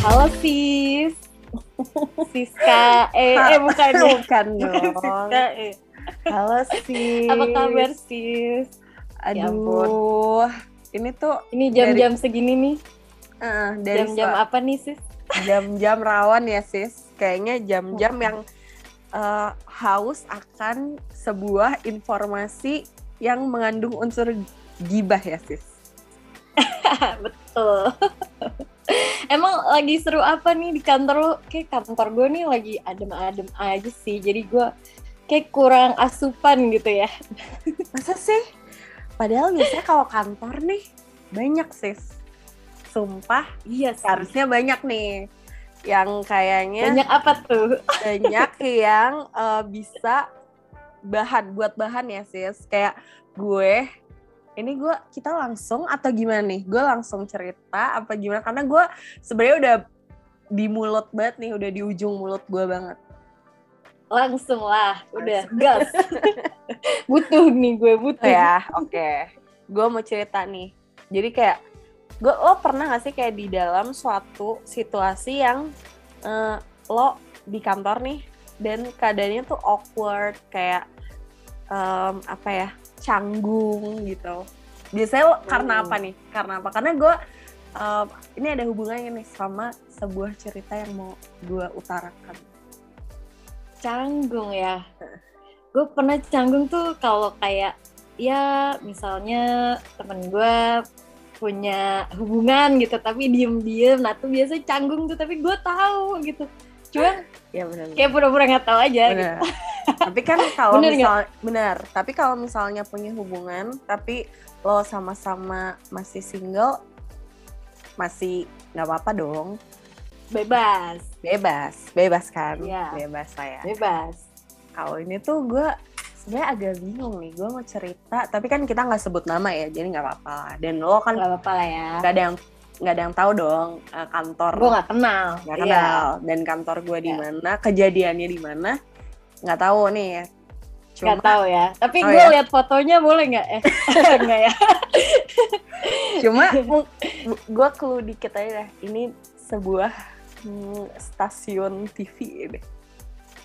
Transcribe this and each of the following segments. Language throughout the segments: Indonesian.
Halo sis. Siska. Eh, eh bukan ya. Bukan dong. Siska. Eh. Halo sis. Apa kabar sis? Ya Aduh. Ini tuh Ini jam-jam segini nih. dari Jam-jam so- apa nih sis? jam-jam rawan ya sis. Kayaknya jam-jam yang eh, haus akan sebuah informasi yang mengandung unsur gibah ya sis. Betul. Emang lagi seru apa nih di kantor lo? Kayak kantor gue nih lagi adem-adem aja sih. Jadi gue kayak kurang asupan gitu ya. Masa sih? Padahal biasanya kalau kantor nih banyak sis. Sumpah Iya sih. harusnya banyak nih yang kayaknya Banyak apa tuh? banyak yang eh, bisa bahan buat bahan ya sis kayak gue ini gue kita langsung atau gimana nih gue langsung cerita apa gimana karena gue sebenarnya udah di mulut banget nih udah di ujung mulut gue banget Langsung lah. Udah gas. butuh nih gue butuh. ya oke gue mau cerita nih jadi kayak gue lo pernah gak sih kayak di dalam suatu situasi yang eh, lo di kantor nih dan keadaannya tuh awkward kayak em, apa ya canggung gitu. Biasanya lo karena Hmm. apa nih? Karena apa? Karena gue em, ini ada hubungannya nih sama sebuah cerita yang mau gue utarakan. Canggung ya? Gue pernah canggung tuh kalau kayak ya misalnya temen gue punya hubungan gitu tapi diem-diem. Nah tuh biasanya canggung tuh tapi gue tahu gitu cuman ya benar kayak pura-pura nggak tahu aja gitu. benar. Tapi kan kalau Bener misal benar. Tapi kalau misalnya punya hubungan tapi lo sama-sama masih single masih nggak apa-apa dong. Bebas. Bebas. Bebas kan? Iya. bebas saya bebas. Kalau ini tuh gue sebenarnya agak bingung nih. Gue mau cerita tapi kan kita nggak sebut nama ya jadi nggak apa-apa. Lah dan lo kan nggak apa-apa lah ya. nggak ada yang nggak ada yang tahu dong eh, kantor. Gue nggak kenal. Nggak Iya. kenal. Dan kantor gue di Iya. mana kejadiannya di mana nggak tahu nih ya. Nggak tahu ya. Tapi Oh, gue ya? lihat fotonya boleh nggak? Eh nggak ya? Cuma gue clue dikit aja dah ini sebuah hmm, stasiun TV deh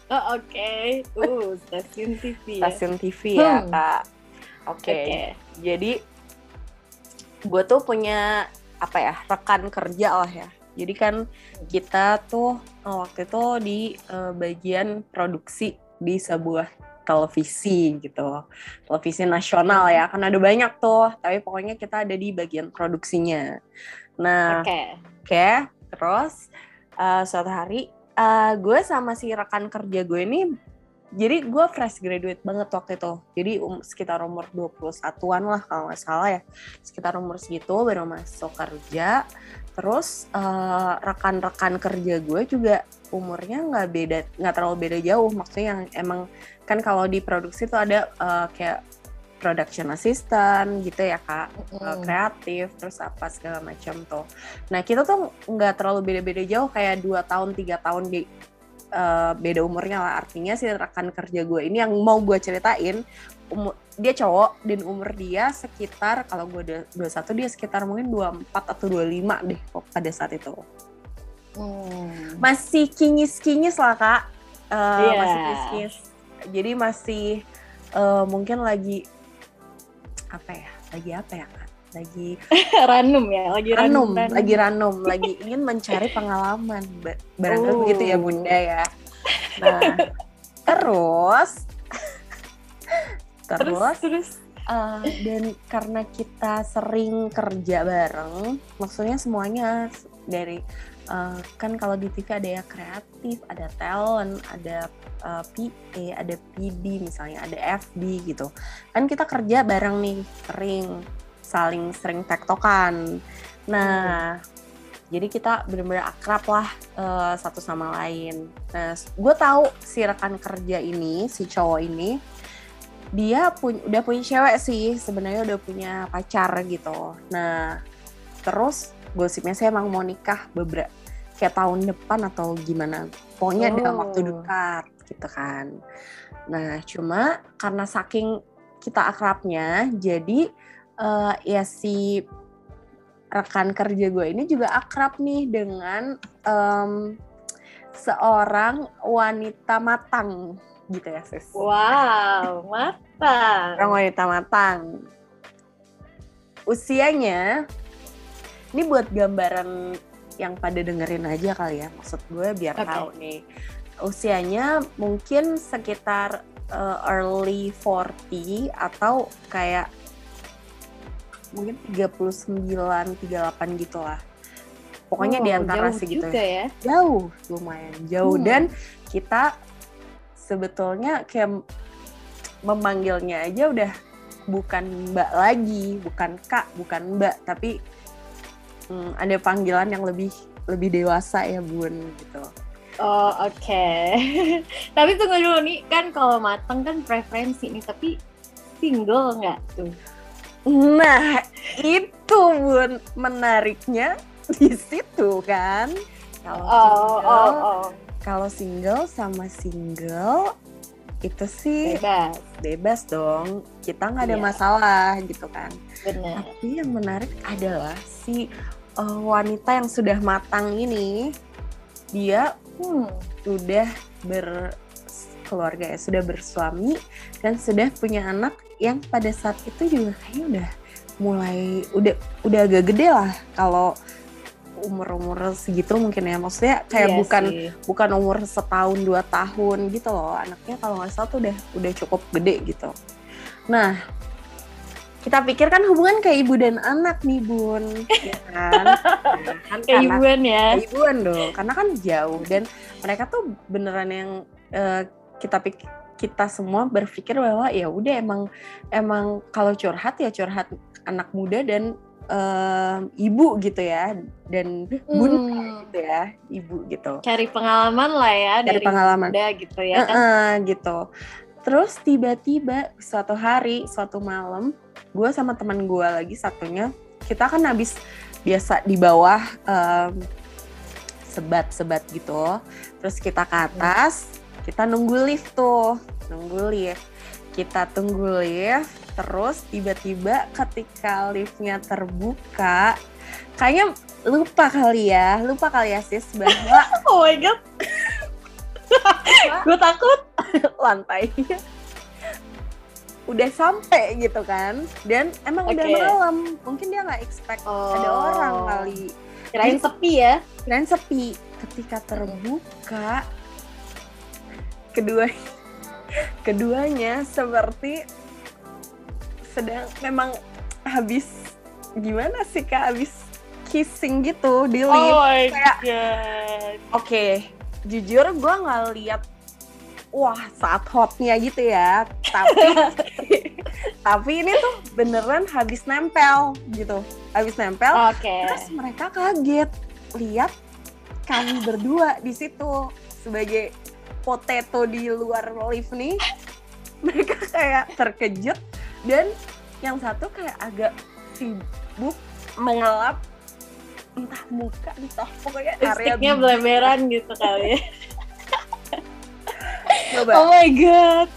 oh, oke. Uh stasiun TV ya. Stasiun TV ya Hmm. kak. Oke. Oke. jadi gue tuh punya apa ya rekan kerja lah ya. Jadi kan kita tuh eh, waktu itu di eh, bagian produksi di sebuah televisi gitu. Televisi nasional ya kan ada banyak tuh. Tapi pokoknya kita ada di bagian produksinya. Nah oke. Oke, terus eh, suatu hari eh, gue sama si rekan kerja gue ini, jadi gue fresh graduate banget waktu itu. Jadi um, sekitar umur 21-an lah kalau nggak salah ya. Sekitar umur segitu baru masuk kerja. Terus eh, rekan-rekan kerja gue juga umurnya nggak beda, nggak terlalu beda jauh. Maksudnya yang emang kan kalau di produksi tuh ada eh, kayak production assistant gitu ya kak uh, Mm. kreatif terus apa segala macam tuh. Nah kita tuh nggak terlalu beda-beda jauh kayak dua tahun tiga tahun di uh, beda umurnya lah. Artinya si rekan kerja gue ini yang mau gue ceritain umur dia cowok dan umur dia sekitar kalau gue udah 21 dia sekitar mungkin 24 atau 25 deh pada saat itu. Hmm. masih kinyis-kinyis lah kak. Uh, Iya. masih kinyis-kinyis. Jadi masih uh, mungkin lagi apa ya lagi apa ya kak lagi ranum ya lagi ranum, ranum, lagi ranum, lagi ingin mencari pengalaman. Ba- Barangkali Oh. begitu ya Bunda ya. Nah, terus terus terus terus eh, dan karena kita sering kerja bareng, maksudnya semuanya dari eh, kan kalau di TV ada ya kreatif, ada talent, ada eh, PA, ada PD misalnya, ada FD gitu. Kan kita kerja bareng nih, sering saling sering tektokan. Nah, jadi kita benar-benar akrab lah eh, satu sama lain. Nah, gue tahu si rekan kerja ini, si cowok ini, dia pun udah punya cewek sih, sebenarnya udah punya pacar gitu. Nah, terus gosipnya saya emang mau nikah beberapa kayak tahun depan atau gimana. Pokoknya dalam Oh. waktu dekat gitu kan. Nah, cuma karena saking kita akrabnya, jadi eh, ya si rekan kerja gue ini juga akrab nih dengan um, seorang wanita matang gitu ya sis. Wow, matang. Seorang wanita matang. Usianya, ini buat gambaran yang pada dengerin aja kali ya, maksud gue biar okay. tahu nih. Usianya mungkin sekitar uh, early 40 atau kayak mungkin 39 38 gitu lah. Pokoknya oh, di antara segitu. Ya. Jauh, lumayan jauh Hmm. dan kita sebetulnya kayak memanggilnya aja udah bukan Mbak lagi, bukan Kak, bukan Mbak, tapi hmm, ada panggilan yang lebih lebih dewasa ya Bun gitu. Oh oke. tapi tunggu dulu nih kan kalau matang kan preferensi nih tapi single nggak tuh? Nah, itu Bun menariknya di situ kan. Kalau Oh single, oh oh kalau single sama single itu sih bebas bebas dong. Kita nggak ada Iya. masalah gitu kan. benar. Tapi yang menarik adalah si uh, wanita yang sudah matang ini dia Hmm. sudah berkeluarga ya, sudah bersuami dan sudah punya anak yang pada saat itu juga kayaknya udah mulai udah udah agak gede lah kalau umur-umur segitu mungkin ya. Maksudnya kayak Iya bukan sih. bukan umur setahun dua tahun gitu loh. Anaknya kalau nggak salah tuh udah udah cukup gede gitu. Nah kita pikir kan hubungan kayak ibu dan anak nih bun. Ya kan? Nah, kan kayak ibuan ya. ibuan dong. Karena kan jauh dan mereka tuh beneran yang eh, kita pikir kita semua berpikir bahwa ya udah emang emang kalau curhat ya curhat anak muda dan eh, ibu gitu ya. Dan bun Hmm. gitu ya ibu gitu. Cari pengalaman lah ya dari pengalaman. muda gitu ya kan. Heeh, gitu. Terus tiba-tiba suatu hari suatu malam gue sama teman gue lagi satunya kita kan habis biasa di bawah em, sebat-sebat gitu. Terus kita ke atas kita nunggu lift tuh nunggu lift kita tunggu lift terus tiba-tiba ketika liftnya terbuka kayaknya lupa kali ya lupa kali ya sis bahwa Oh my god. Gue takut. lantainya udah sampai gitu kan dan emang udah Oke. malam mungkin dia nggak expect ada Oh. orang kali Kirain sepi ya. kirain sepi ketika terbuka kedua keduanya seperti sedang memang habis gimana sih kak habis kissing gitu di Oh kayak-. Oke, jujur gue nggak lihat wah saat hotnya gitu ya, tapi tapi ini tuh beneran habis nempel gitu, habis nempel. Oke. Terus mereka kaget lihat kami berdua di situ sebagai potato di luar lift nih. Mereka kayak terkejut dan yang satu kayak agak sibuk mengelap entah muka entah pokoknya area Lipstiknya beleberan gitu kali ya. Coba Oh my god.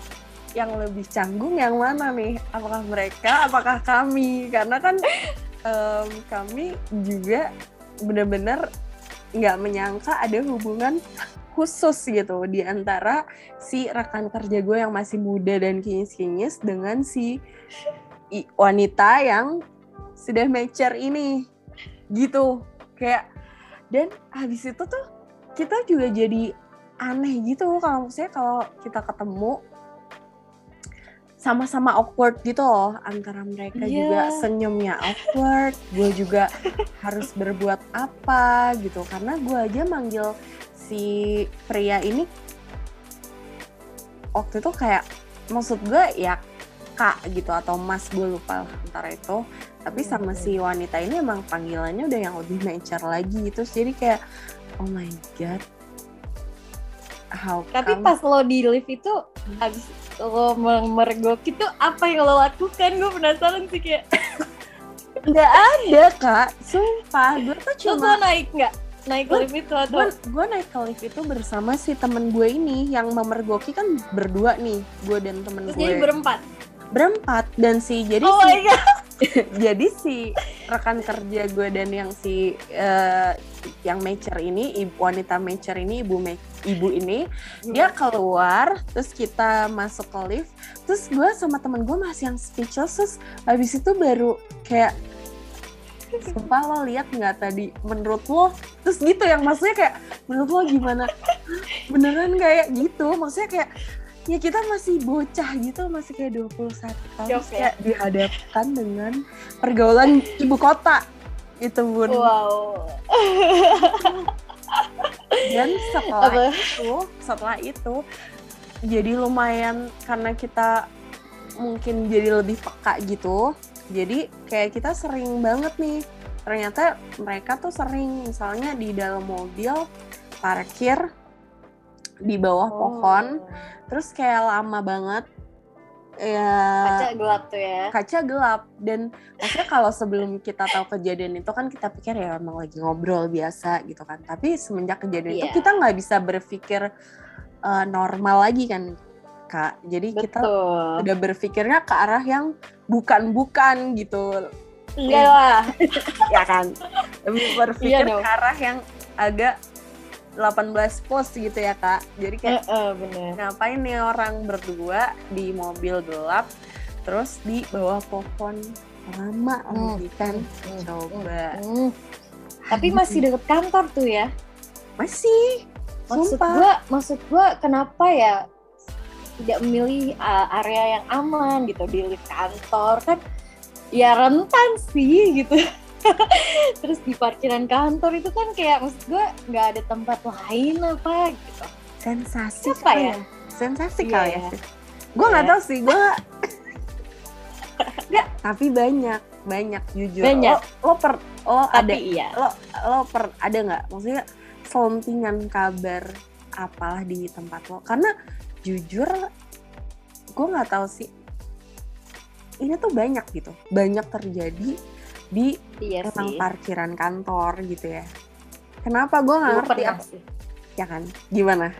yang lebih canggung yang mana nih? Apakah mereka? Apakah kami? Karena kan em, kami juga benar-benar nggak menyangka ada hubungan khusus gitu di antara si rekan kerja gue yang masih muda dan kinyis-kinyis dengan si wanita yang sudah mature ini gitu. Kayak dan habis itu tuh kita juga jadi aneh gitu kalau maksudnya kalau kita ketemu sama-sama awkward gitu loh antara mereka Iya. juga. Senyumnya awkward gue juga harus berbuat apa gitu. Karena gue aja manggil si pria ini waktu itu kayak maksud gue ya kak gitu atau mas gue lupa lah antara itu. Tapi sama si wanita ini emang panggilannya udah yang lebih mature lagi terus jadi kayak oh my god how Tapi come? pas lo di lift itu habis lo mergok itu apa yang lo lakukan? Gue penasaran sih kayak nggak ada kak. Sumpah gue tuh lo cuma tuh naik nggak naik lift itu atau gue naik ke lift itu bersama si temen gue ini yang memergoki kan berdua nih gue dan temen terus gue jadi berempat? berempat dan si jadi oh si my god. jadi si rekan kerja gue dan yang si uh, yang mature ini ibu wanita mature ini ibu ibu ini dia keluar terus kita masuk ke lift terus gue sama temen gue masih yang speechless terus habis itu baru kayak Sumpah lo lihat nggak tadi menurut lo? Terus gitu yang maksudnya kayak menurut lo gimana? Beneran kayak gitu maksudnya kayak ya kita masih bocah gitu masih kayak 21 tahun Jok, ya? dihadapkan dengan pergaulan ibu kota. Itu bun. Wow. Dan setelah Apa? itu setelah itu jadi lumayan karena kita mungkin jadi lebih peka gitu jadi kayak kita sering banget nih ternyata mereka tuh sering misalnya di dalam mobil parkir di bawah oh. pohon terus kayak lama banget ya kaca gelap tuh ya kaca gelap dan maksudnya kalau sebelum kita tahu kejadian itu kan kita pikir ya emang lagi ngobrol biasa gitu kan tapi semenjak kejadian yeah. itu iya. kita nggak bisa berpikir uh, normal lagi kan kak jadi Betul. kita udah berpikirnya ke arah yang bukan-bukan gitu enggak lah ya kan lebih berpikir iya ke arah yang agak 18 pos gitu ya kak jadi kayak uh, uh, bener. ngapain nih orang berdua di mobil gelap terus di bawah pohon lama hmm. lagi kan hmm. coba hmm. tapi masih deket kantor tuh ya masih maksud Sumpah. gua maksud gua kenapa ya tidak memilih uh, area yang aman gitu di lift kantor. Kan ya rentan sih gitu. Terus di parkiran kantor itu kan kayak maksud gue nggak ada tempat lain apa gitu. Sensasi apa ya? ya? Sensasi yeah. kali ya. Gue nggak yeah. tahu sih gue nggak. Tapi banyak banyak jujur. Banyak. Lo, lo per lo tapi ada iya. lo lo per ada nggak? Maksudnya selentingan kabar apalah di tempat lo? Karena jujur gue nggak tahu sih ini tuh banyak gitu banyak terjadi di iya emang sih. parkiran kantor gitu ya. Kenapa gue nggak ngerti apa sih? Ya kan, gimana?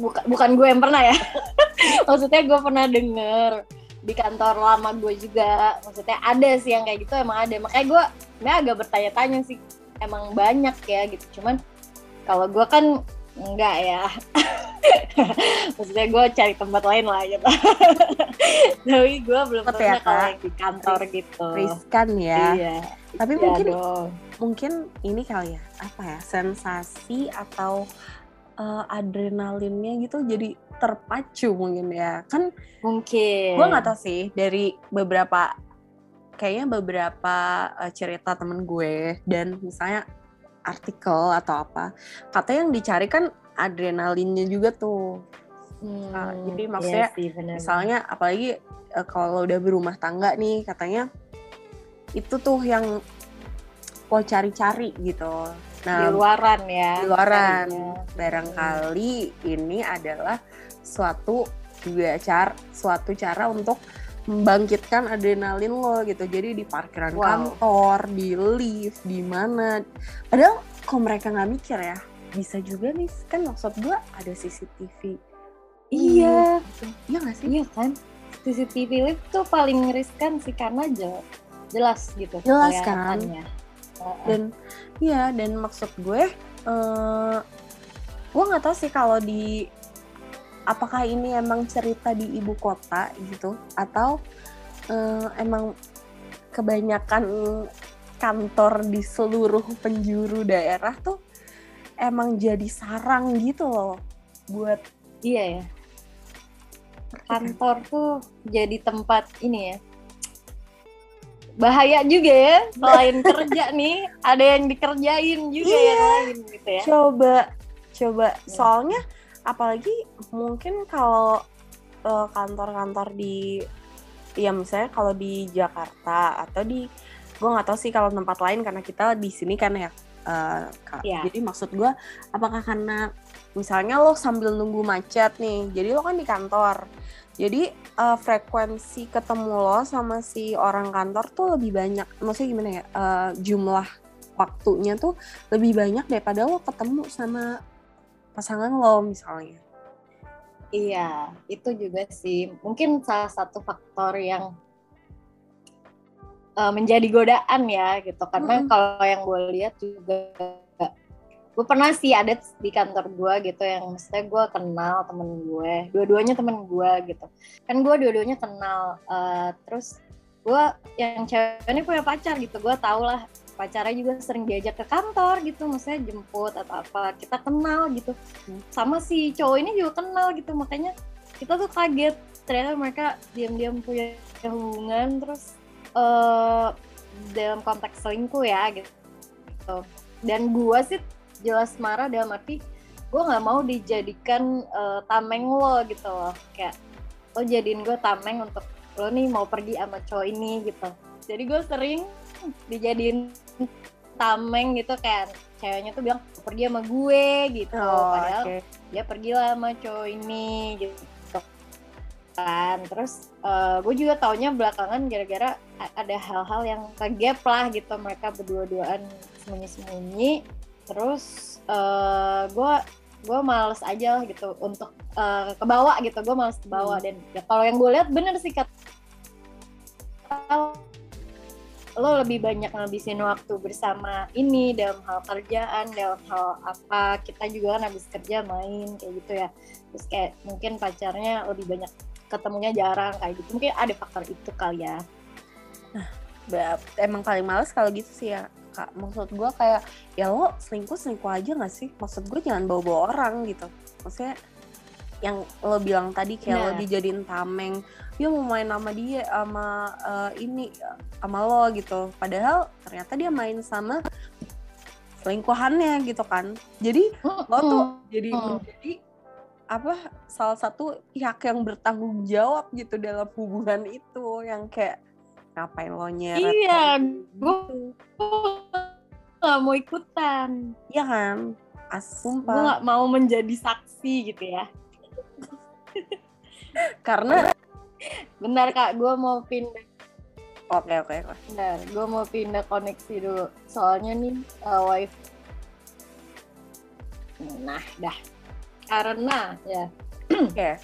Bukan bukan gue yang pernah ya. Maksudnya gue pernah denger di kantor lama gue juga. Maksudnya ada sih yang kayak gitu emang ada. Makanya gue agak bertanya-tanya sih. Emang banyak ya gitu. Cuman kalau gue kan enggak ya. Maksudnya gue cari tempat lain lah gitu. Tapi gue belum ya, pernah kalau di kantor gitu. Riskan ya. Iya. Tapi ya mungkin dong. mungkin ini kali ya apa ya sensasi atau uh, adrenalinnya gitu jadi terpacu mungkin ya kan mungkin gue nggak tahu sih dari beberapa kayaknya beberapa uh, cerita temen gue dan misalnya artikel atau apa kata yang dicari kan adrenalinnya juga tuh. Hmm, nah, jadi iya maksudnya iya sih, misalnya apalagi uh, kalau udah berumah tangga nih katanya itu tuh yang mau cari-cari gitu. Nah di luaran ya di luaran. barangkali hmm. ini adalah suatu juga cara suatu cara untuk membangkitkan adrenalin lo gitu. Jadi di parkiran wow. kantor, di lift, di mana. Padahal kok mereka nggak mikir ya, bisa juga nih kan maksud gue ada CCTV. Iya, hmm. iya nggak sih? Iya kan. CCTV lift tuh paling riskan sih karena jelas gitu. Jelas kan. Dan iya dan maksud gue, uh, gue nggak tahu sih kalau di apakah ini emang cerita di ibu kota gitu? Atau uh, emang kebanyakan kantor di seluruh penjuru daerah tuh emang jadi sarang gitu loh buat iya ya. Kantor tuh jadi tempat ini ya. Bahaya juga ya selain kerja nih ada yang dikerjain juga iya, yang lain gitu ya. Coba coba. Iya. soalnya apalagi mungkin kalau uh, kantor-kantor di ya misalnya kalau di Jakarta atau di gue nggak tahu sih kalau tempat lain karena kita di sini kan ya uh, yeah. jadi maksud gue apakah karena misalnya lo sambil nunggu macet nih jadi lo kan di kantor. Jadi uh, frekuensi ketemu lo sama si orang kantor tuh lebih banyak. Maksudnya gimana ya? Uh, jumlah waktunya tuh lebih banyak daripada lo ketemu sama pasangan lo misalnya. Iya, itu juga sih mungkin salah satu faktor yang uh, menjadi godaan ya gitu karena hmm. kalau yang gue lihat juga gue pernah sih ada di kantor gue gitu yang mestinya gue kenal temen gue dua-duanya temen gue gitu kan gue dua-duanya kenal uh, terus gue yang cewek ini punya pacar gitu gue tau lah pacarnya juga sering diajak ke kantor gitu maksudnya jemput atau apa kita kenal gitu. Sama si cowok ini juga kenal gitu makanya kita tuh kaget. Ternyata mereka diam-diam punya hubungan terus uh, dalam konteks selingkuh ya gitu. Dan gue sih jelas marah dalam arti gue nggak mau dijadikan uh, tameng lo gitu loh. Kayak lo jadiin gue tameng untuk lo nih mau pergi sama cowok ini gitu. Jadi gue sering dijadiin tameng gitu kayak ceweknya tuh bilang pergi sama gue gitu. Oh, padahal okay. dia pergi lah sama cowok ini gitu kan. Terus uh, gue juga taunya belakangan gara-gara ada hal-hal yang kegap lah gitu mereka berdua-duaan sembunyi-sembunyi. Terus uh, gue gue males aja gitu untuk uh, ke bawah gitu gue males ke bawah. Hmm. dan ya kalau yang gue lihat bener sih kata lo lebih banyak ngabisin waktu bersama ini dalam hal kerjaan dalam hal apa. Kita juga kan habis kerja main kayak gitu ya. Terus kayak mungkin pacarnya lebih banyak ketemunya jarang kayak gitu. Mungkin ada faktor itu kali ya. Nah emang paling males kalau gitu sih ya kak. Maksud gue kayak ya lo selingkuh selingkuh aja gak sih? Maksud gue jangan bawa bawa orang gitu. Maksudnya yang lo bilang tadi kayak nah. lo dijadiin tameng. Dia mau main sama dia sama uh, ini sama lo gitu. Padahal ternyata dia main sama selingkuhannya gitu kan. Jadi lo tuh jadi menjadi apa salah satu pihak yang bertanggung jawab gitu dalam hubungan itu. Yang kayak ngapain lo nyeret iya gue gak mau ikutan. Iya kan? Asumpah. gue gak mau menjadi saksi gitu ya karena benar kak gue mau pindah oke oke oke benar gue mau pindah koneksi dulu soalnya nih uh, wifi nah dah karena ya oke okay.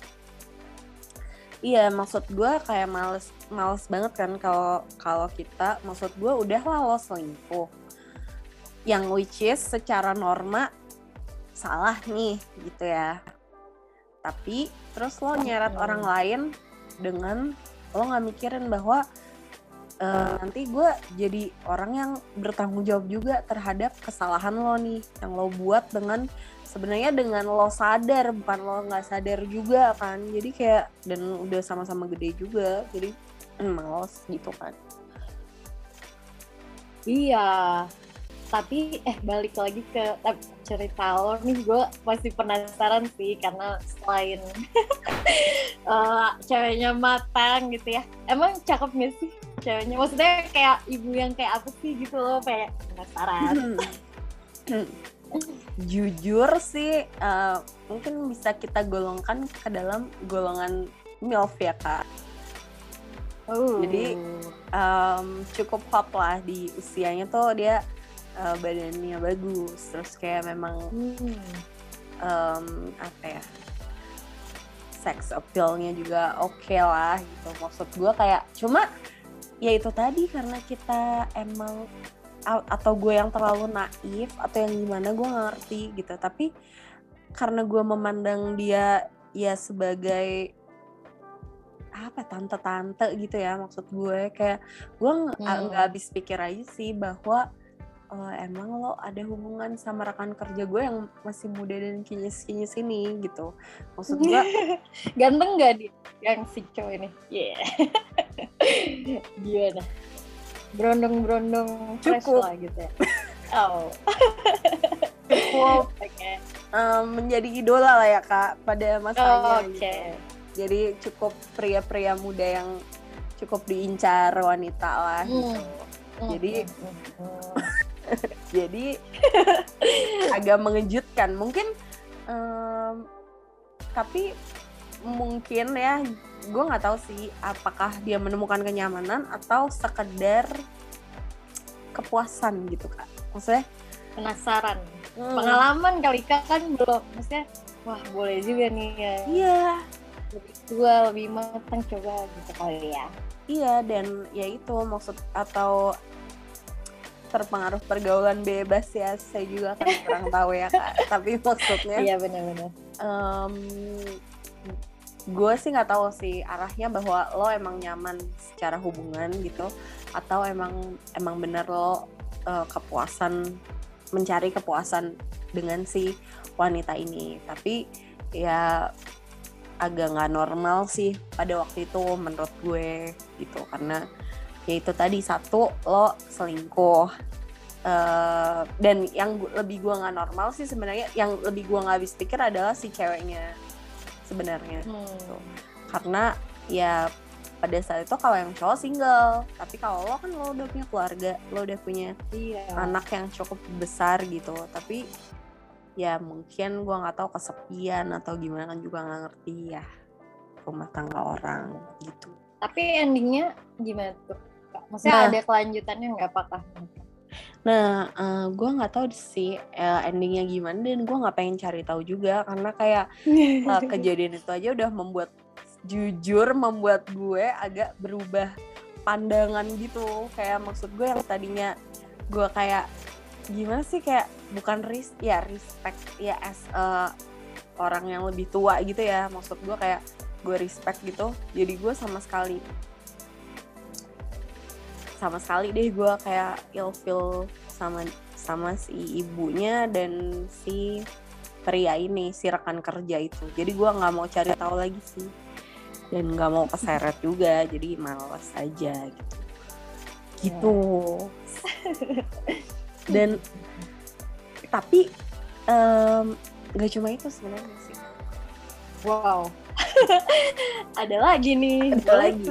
Iya, maksud gue kayak males males banget kan kalau kalau kita maksud gue udah lah lo selingkuh. Yang which is secara norma salah nih gitu ya. Tapi terus lo nyeret hmm. orang lain dengan lo nggak mikirin bahwa uh, nanti gue jadi orang yang bertanggung jawab juga terhadap kesalahan lo nih yang lo buat dengan sebenarnya dengan lo sadar bukan lo nggak sadar juga kan. Jadi kayak dan udah sama-sama gede juga jadi mm, males gitu kan. Iya tapi eh balik lagi ke cerita lo nih gue masih penasaran sih karena selain uh, ceweknya matang gitu ya emang cakep gak sih ceweknya maksudnya kayak ibu yang kayak apa sih gitu loh kayak penasaran jujur sih uh, mungkin bisa kita golongkan ke dalam golongan milf ya kak. Uh. Jadi um, cukup hot lah di usianya tuh dia uh, badannya bagus, terus kayak memang hmm. um, apa ya sex appealnya juga oke okay lah gitu. Maksud gue kayak cuma ya itu tadi karena kita emang atau gue yang terlalu naif atau yang gimana gue gak ngerti gitu tapi karena gue memandang dia ya sebagai apa tante-tante gitu ya maksud gue kayak gue nggak hmm. habis pikir aja sih bahwa uh, emang lo ada hubungan sama rekan kerja gue yang masih muda dan kinyis-kinyis ini gitu maksud gue ganteng gak dia yang si cowok ini yeah. gimana berondong-berondong cukup lah gitu ya. Oh. cukup okay. um, menjadi idola lah ya kak pada masanya. Oh, Oke. Okay. Gitu. Jadi cukup pria-pria muda yang cukup diincar wanita lah hmm. gitu. Hmm. Jadi hmm. jadi agak mengejutkan. Mungkin um, tapi mungkin ya gue nggak tahu sih apakah dia menemukan kenyamanan atau sekedar kepuasan gitu kak. Maksudnya penasaran. Hmm. pengalaman kali kak kan belum. Maksudnya wah boleh juga nih ya. Iya. Lebih tua lebih matang coba gitu kali ya. Iya dan ya itu maksud atau terpengaruh pergaulan bebas ya saya juga kan kurang tahu ya kak. Tapi maksudnya iya benar-benar um, gue sih nggak tahu sih arahnya bahwa lo emang nyaman secara hubungan gitu atau emang emang bener lo uh, kepuasan mencari kepuasan dengan si wanita ini. Tapi ya agak nggak normal sih pada waktu itu menurut gue gitu. Karena ya itu tadi satu lo selingkuh uh, dan yang lebih gue nggak normal sih sebenarnya yang lebih gue nggak habis pikir adalah si ceweknya sebenarnya hmm. gitu. karena ya pada saat itu kalau yang cowok single tapi kalau lo kan lo udah punya keluarga lo udah punya iya. anak yang cukup besar gitu tapi ya mungkin gue nggak tahu kesepian atau gimana kan juga nggak ngerti ya rumah tangga orang gitu tapi endingnya gimana tuh Maksudnya nah, ada kelanjutannya nggak apakah? Nah, uh, eh, gue nggak tahu sih uh, endingnya gimana dan gue nggak pengen cari tahu juga karena kayak uh, kejadian itu aja udah membuat jujur membuat gue agak berubah pandangan gitu. Kayak maksud gue yang tadinya gue kayak gimana sih kayak bukan ris ya respect ya as uh, orang yang lebih tua gitu ya. Maksud gue kayak gue respect gitu. Jadi gue sama sekali sama sekali deh gue kayak ilfeel sama sama si ibunya dan si pria ini si rekan kerja itu. Jadi gue nggak mau cari tahu lagi sih. Dan nggak mau keseret juga jadi malas aja gitu. Gitu. Dan tapi um, gak cuma itu sebenarnya sih. Wow ada lagi nih ada lagi.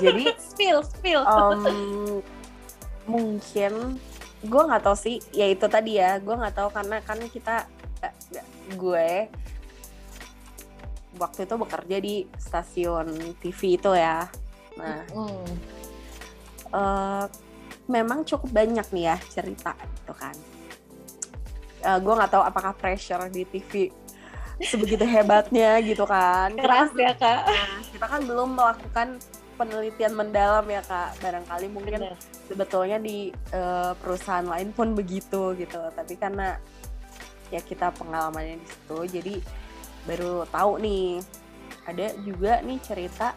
jadi spill spill. um, mungkin gue nggak tahu sih. Ya itu tadi ya. Gue nggak tahu karena kan kita eh, gue waktu itu bekerja di stasiun TV itu ya. Nah mm. uh, memang cukup banyak nih ya cerita gitu kan. Uh, gue nggak tahu apakah pressure di TV sebegitu hebatnya gitu kan. Keras ya kak. Nah, kita kan belum melakukan penelitian mendalam ya kak. Barangkali mungkin Bener. sebetulnya di uh, perusahaan lain pun begitu gitu. Tapi karena ya kita pengalamannya di situ jadi baru tahu nih. Ada juga nih cerita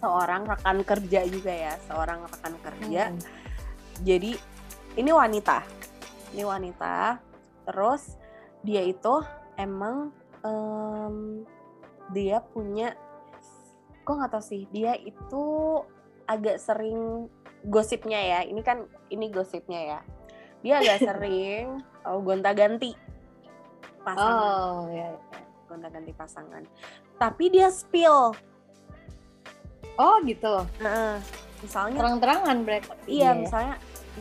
seorang rekan kerja juga ya seorang rekan kerja. Hmm. jadi ini wanita. Ini wanita. Terus dia itu emang um, dia punya gue nggak tahu sih dia itu agak sering gosipnya ya. Ini kan ini gosipnya ya. Dia agak sering oh, gonta-ganti pasangan. Oh ya, gonta-ganti pasangan. Tapi dia spill. Oh gitu. Nah, misalnya terang-terangan berarti iya yeah. misalnya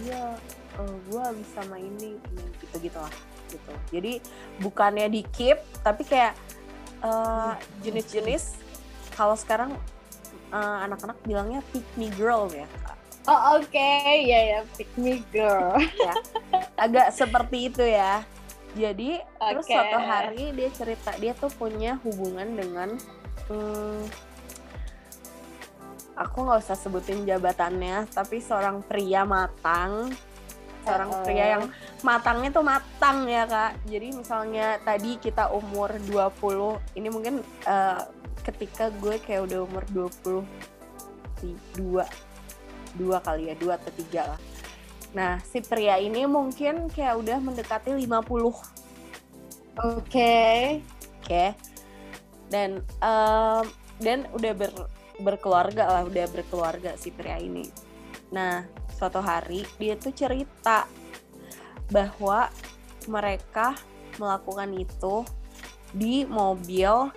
iya oh, gue bisa main ini gitu gitu lah gitu jadi bukannya di keep tapi kayak uh, jenis-jenis kalau sekarang uh, anak-anak bilangnya pick me girl ya Oh oke, okay. ya ya pick me girl. ya. Agak seperti itu ya. Jadi okay. terus suatu hari dia cerita dia tuh punya hubungan dengan hmm, aku nggak usah sebutin jabatannya, tapi seorang pria matang seorang pria yang matangnya tuh matang ya kak. Jadi misalnya tadi kita umur 20 ini mungkin uh, ketika gue kayak udah umur 20 dua dua kali ya dua atau tiga lah. Nah si pria ini mungkin kayak udah mendekati 50 oke. Okay. oke. Okay. dan um, dan udah ber, berkeluarga lah udah berkeluarga si pria ini nah suatu hari dia tuh cerita bahwa mereka melakukan itu di mobil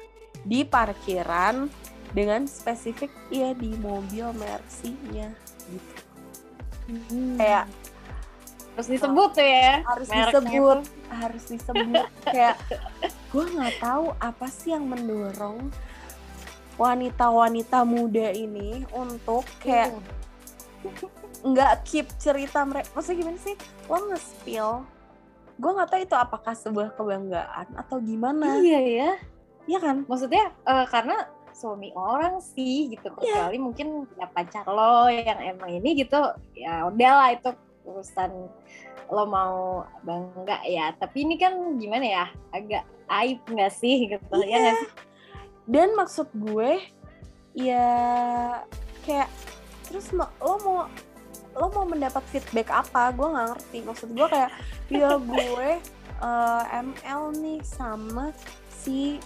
di parkiran dengan spesifik ya di mobil Mercy-nya gitu. Hmm. Kayak harus disebut tuh ya. Harus disebut, tuh. harus disebut kayak gue nggak tahu apa sih yang mendorong wanita-wanita muda ini untuk kayak hmm nggak keep cerita mereka maksudnya gimana sih? Lo nge-spill. Gue nggak tahu itu apakah sebuah kebanggaan atau gimana. Iya ya. Iya kan? Maksudnya uh, karena suami orang sih gitu. Kecuali mungkin ya pacar lo yang emang ini gitu. Ya udahlah itu urusan lo mau bangga ya. Tapi ini kan gimana ya agak aib nggak sih gitu. Ya Iya. sih? dan maksud gue ya kayak terus lo mau lo mau mendapat feedback apa? Gue nggak ngerti. Maksud gue kayak ya gue eh, ML nih sama si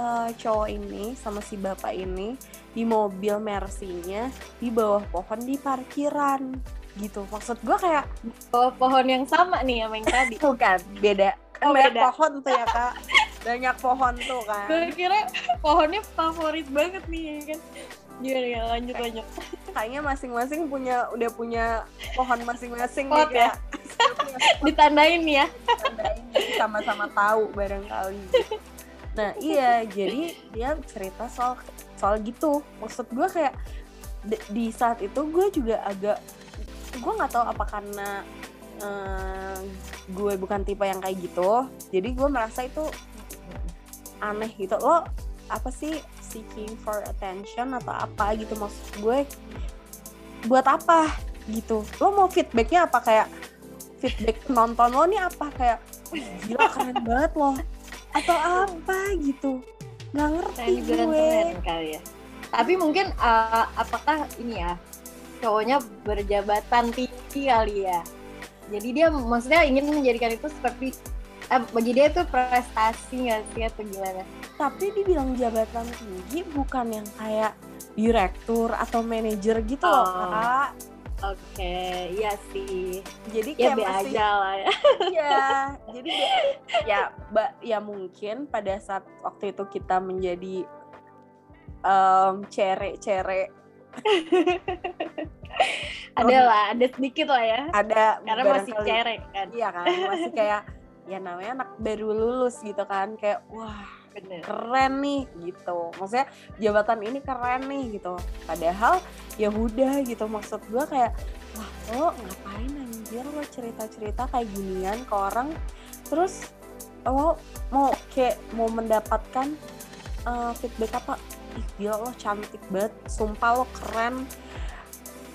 eh, cowok ini sama si bapak ini di mobil Mercy-nya di bawah pohon di parkiran. Gitu. Maksud gue kayak oh, pohon yang sama nih sama yang tadi. Bukan beda. Kan Oh, banyak beda. pohon tuh ya kak. Banyak pohon tuh kan. Gue kira pohonnya favorit banget nih ya kan gimana ya lanjut lanjut. kayaknya masing-masing punya udah punya pohon masing-masing nih kayak ditandain ya? Sama-sama tahu barangkali. Nah iya jadi dia cerita soal soal gitu. Maksud gue kayak di- di saat itu gue juga agak gue nggak tahu apa karena eh, gue bukan tipe yang kayak gitu. Jadi gue merasa itu aneh gitu. Lo apa sih seeking for attention atau apa gitu maksud gue buat apa gitu. Lo mau feedbacknya apa? Kayak feedback penonton lo nih apa? Kayak "Wih, gila keren banget lo atau apa gitu. Nggak ngerti juga gue. keren kali ya. Tapi mungkin uh, apakah ini ya cowoknya berjabatan tinggi kali ya? Jadi dia maksudnya ingin menjadikan itu seperti eh, bagi dia itu prestasi nggak sih atau gimana tapi dibilang jabatan tinggi bukan yang kayak direktur atau manajer gitu loh Oh. kak. Oke iya sih. Jadi ya kayak be masih aja lah ya. Iya, jadi ya, mbak, ya mungkin pada saat waktu itu kita menjadi em, cere-cere. Ada lah ada sedikit lah ya. Ada karena masih cerek kan. Iya kan, masih kayak ya namanya anak baru lulus gitu kan, kayak wah bener. keren nih gitu. Maksudnya jabatan ini keren nih gitu. Padahal ya udah gitu. Maksud gua kayak wah lo ngapain anjir? Lo cerita-cerita kayak ginian ke orang? Terus lo mau kayak mau mendapatkan eh, feedback apa? Ih gila lo cantik banget. Sumpah lo keren.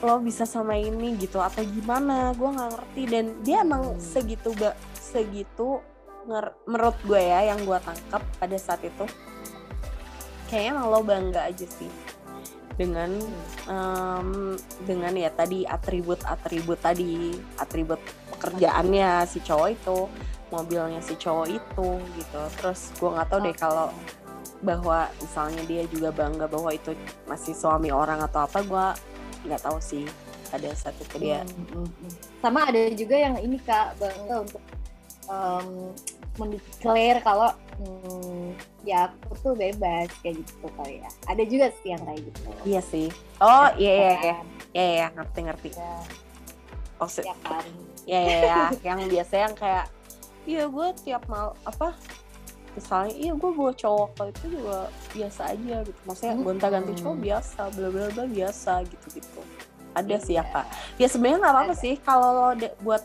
Lo bisa sama ini gitu. Atau gimana? Gue nggak ngerti. Dan dia emang segitu gak segitu menurut gue ya yang gue tangkap pada saat itu kayaknya emang lo bangga aja sih. Dengan em, dengan ya tadi atribut-atribut tadi atribut pekerjaannya si cowok itu mobilnya si cowok itu gitu. Terus gue nggak tahu deh kalau bahwa misalnya dia juga bangga bahwa itu masih suami orang atau apa gue nggak tahu sih pada saat itu dia. Hmm, hmm, hmm. sama ada juga yang ini kak bangga untuk um, mendeklar kalau hmm, ya aku tuh bebas kayak gitu kali ya. Ada juga sih yang kayak gitu. Iya sih. Oh iya iya iya. Kan? iya iya ngerti ngerti. Ya, maksud ya kan? Ya ya ya yang biasa yang kayak iya gue tiap mal apa misalnya iya gue bawa cowok kalau itu juga biasa aja gitu. Maksudnya Hmm. gonta ganti cowok biasa bla bla bla biasa gitu gitu ada sih ya Iya. kak ya sebenarnya nggak apa-apa Ada. sih. Kalau lo buat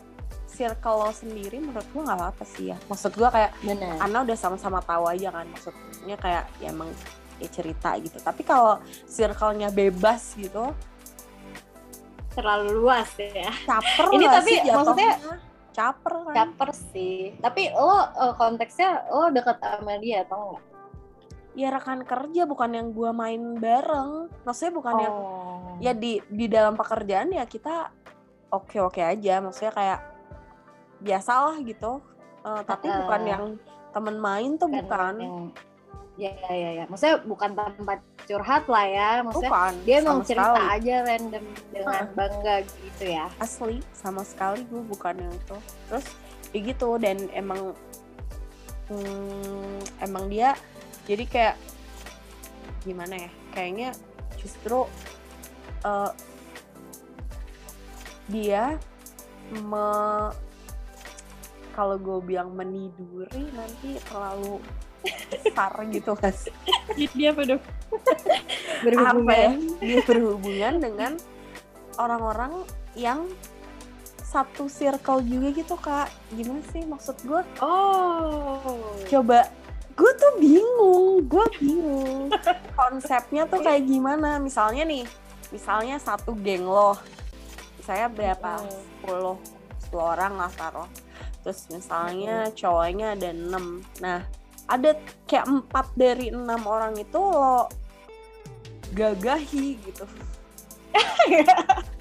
circle lo sendiri menurut gue nggak apa-apa sih ya. Maksud gue kayak karena udah sama-sama tahu aja kan maksudnya kayak ya emang ya cerita gitu. Tapi kalau circle-nya bebas gitu terlalu luas ya. caper Ini tapi sih maksudnya- caper kan? caper sih. Tapi lo eh, konteksnya lo deket sama dia atau enggak ya rekan kerja bukan yang gua main bareng. Maksudnya bukan yang oh. ya di di dalam pekerjaan ya kita oke oke aja. Maksudnya kayak biasalah gitu. Eh, tapi Heeh. bukan yang temen main tuh Bukan bukan. yang- ya ya ya. Maksudnya bukan tempat curhat lah ya. Maksudnya bukan dia emang sama cerita sekali. aja random dengan bangga gitu ya. Asli sama sekali gue bukan yang itu. Terus ya gitu dan emang hmm, emang dia jadi kayak gimana ya kayaknya justru eh, dia me kalau gue bilang meniduri nanti terlalu besar gitu. Guys dia apa dong apa ya? berhubungan dia berhubungan dengan orang-orang yang satu circle juga gitu kak. Gimana sih maksud gue oh. Coba gue tuh bingung gue bingung. Konsepnya tuh kayak gimana? Misalnya nih misalnya satu geng lo saya berapa? Sepuluh. Sepuluh orang lah taruh terus misalnya cowoknya ada enam. Nah ada kayak empat dari enam orang itu lo gagahi gitu.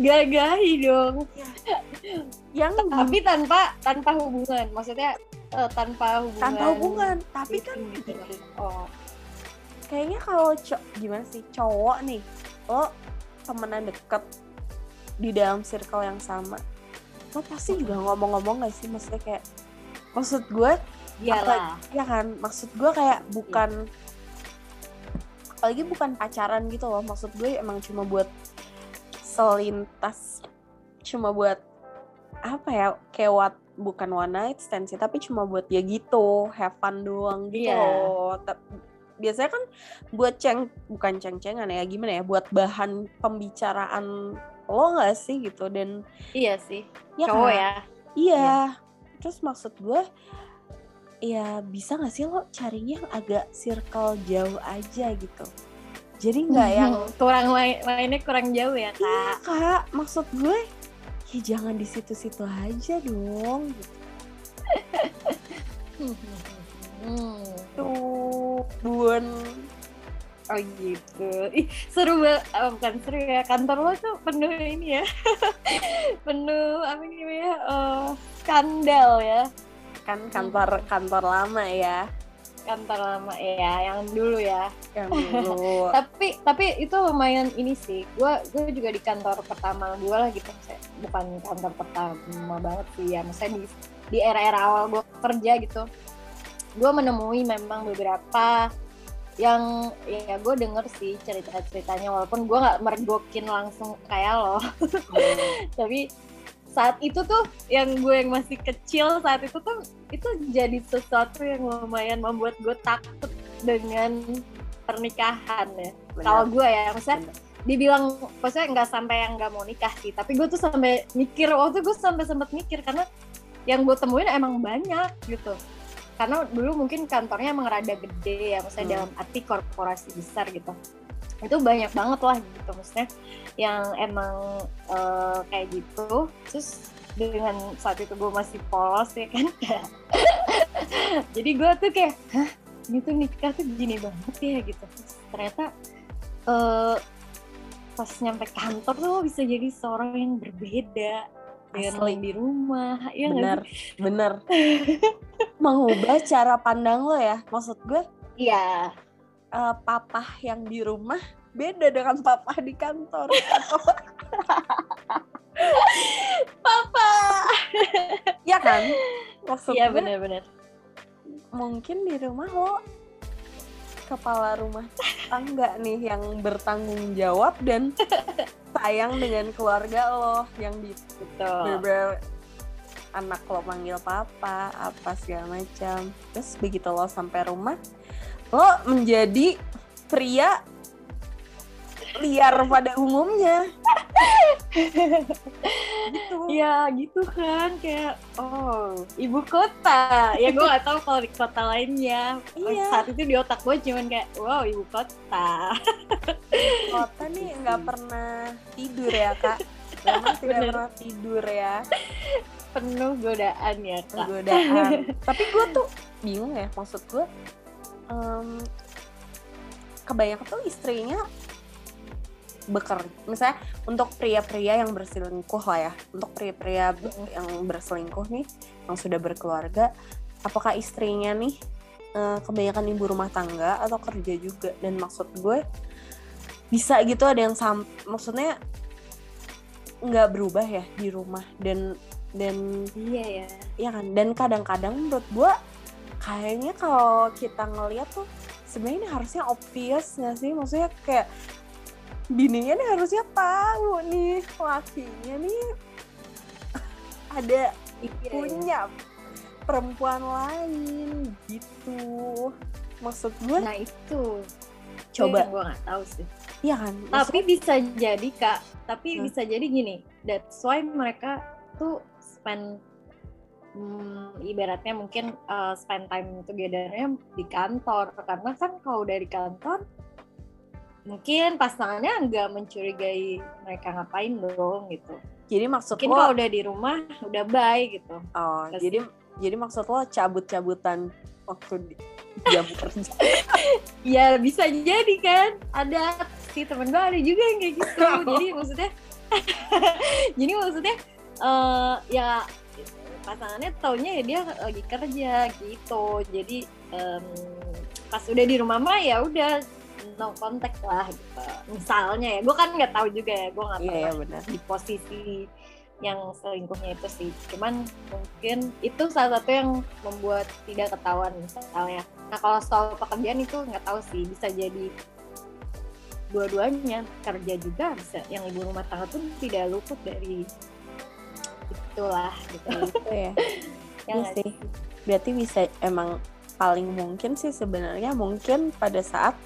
Gagahi dong. Yang tapi tanpa tanpa hubungan. Maksudnya uh, tanpa hubungan. Tanpa hubungan. Tapi kan gitu. oh. Kayaknya kalau co- gimana sih? Cowok nih lo temenan deket di dalam circle yang sama. Lo pasti juga ngomong-ngomong gak sih? Maksudnya kayak maksud gue iyalah. ya kan? Maksud gue kayak bukan apalagi bukan pacaran gitu loh. Maksud gue emang cuma buat selintas cuma buat apa ya? Kayak what bukan one night stand sih tapi cuma buat ya gitu have fun doang gitu Iya. loh. Biasanya kan buat ceng bukan ceng-cengan ya gimana ya? Buat bahan pembicaraan lo nggak sih gitu dan iya sih ya cowok kan? ya Iya. Terus maksud gue ya bisa gak sih lo carinya yang agak circle jauh aja gitu. Jadi nggak yang kurang main mainnya kurang jauh ya iya kak kak maksud gue ya jangan di situ-situ aja dong gitu. Hmm. Tuh, bun. Oh gitu. Ih, seru banget. Oh, bukan seru ya. Kantor lo tuh penuh ini ya. penuh apa namanya? eh, skandal ya. Kan kantor kantor lama ya Kantor lama ya, yang dulu ya. yang dulu. Tapi tapi itu lumayan ini sih. Gua gue juga di kantor pertama gue lah gitu. Bukan kantor pertama banget sih ya. Maksudnya di di era-era awal gue kerja gitu. Gue menemui memang beberapa yang ya gue denger sih cerita-ceritanya walaupun gue nggak mergokin langsung kayak lo. Tapi saat itu tuh yang gue yang masih kecil saat itu tuh itu jadi sesuatu yang lumayan membuat gue takut dengan pernikahan ya. Kalau gue ya maksudnya dibilang maksudnya nggak sampai yang nggak mau nikah sih tapi gue tuh sampai mikir waktu gue sampai sempat mikir karena yang gue temuin emang banyak gitu karena dulu mungkin kantornya emang rada gede ya maksudnya Hmm. dalam arti korporasi besar gitu. Itu banyak banget lah gitu maksudnya yang emang eh, kayak gitu. Terus dengan saat itu gue masih polos ya kan jadi gue tuh kayak hah? Ini tuh nikah tuh gini banget ya gitu. Terus ternyata eh pas nyampe kantor tuh bisa jadi seorang yang berbeda Asli. di rumah ya nggak bener bener mengubah cara pandang lo ya maksud gue iya. eh, papa yang di rumah beda dengan papa di kantor. Papa. Ya kan? Maksud iya gue benar-benar. mungkin di rumah lo kepala rumah tangga nih yang bertanggung jawab dan sayang dengan keluarga lo yang di betul. Bener anak lo manggil papa apa segala macam. Terus begitu lo sampai rumah lo menjadi pria liar pada umumnya. Gitu. Ya gitu kan kayak oh ibu kota. Ya gue gak tahu kalau di kota lainnya. Iya. saat itu di otak gue cuman kayak wow ibu kota. Kota nih nggak pernah tidur ya kak? Memang tidak Bener. pernah tidur ya. Penuh godaan ya kak. Godaan. Tapi gue tuh bingung ya maksud gue em, kebanyakan tuh istrinya bekerja misalnya untuk pria-pria yang berselingkuh lah ya untuk pria-pria yang berselingkuh nih yang sudah berkeluarga apakah istrinya nih eh, kebanyakan ibu rumah tangga atau kerja juga? Dan maksud gue bisa gitu ada yang sam maksudnya nggak berubah ya di rumah dan dan iya ya. ya kan? Dan kadang-kadang menurut gue kayaknya kalau kita ngeliat tuh sebenarnya ini harusnya obvious nggak sih? Maksudnya kayak bininya nih harusnya tahu nih lakinya nih ada Iya, punya perempuan lain gitu. Maksud gue nah itu. Coba. gue nggak tahu sih. Ya kan? Tapi bisa jadi kak. Tapi Hmm. bisa jadi gini that's why mereka tuh spend hmm, ibaratnya mungkin uh, spend time togethernya di kantor. Karena kan kalau dari kantor mungkin pasangannya nggak mencurigai mereka ngapain dong gitu. Jadi maksud mungkin lo kalau udah di rumah udah baik gitu. Oh Terus- jadi jadi maksud lo cabut-cabutan waktu di jam kerja? Ya bisa jadi kan. Ada sih temen gue ada juga yang kayak gitu. Jadi maksudnya jadi maksudnya eh ya pasangannya taunya ya dia lagi kerja gitu. Jadi em, pas udah di rumah mah ya udah no contact lah gitu. Misalnya ya gue kan nggak tahu juga ya gue nggak iya pernah ya benar. di posisi yang selingkuhnya itu sih. Cuman mungkin itu salah satu yang membuat tidak ketahuan misalnya. Nah kalau soal pekerjaan itu nggak tahu sih bisa jadi dua-duanya. Kerja juga bisa yang ibu rumah tangga pun tidak luput dari itulah gitu. Gitu ya. Ya Iya nggak sih. berarti bisa emang paling mungkin sih sebenarnya mungkin pada saat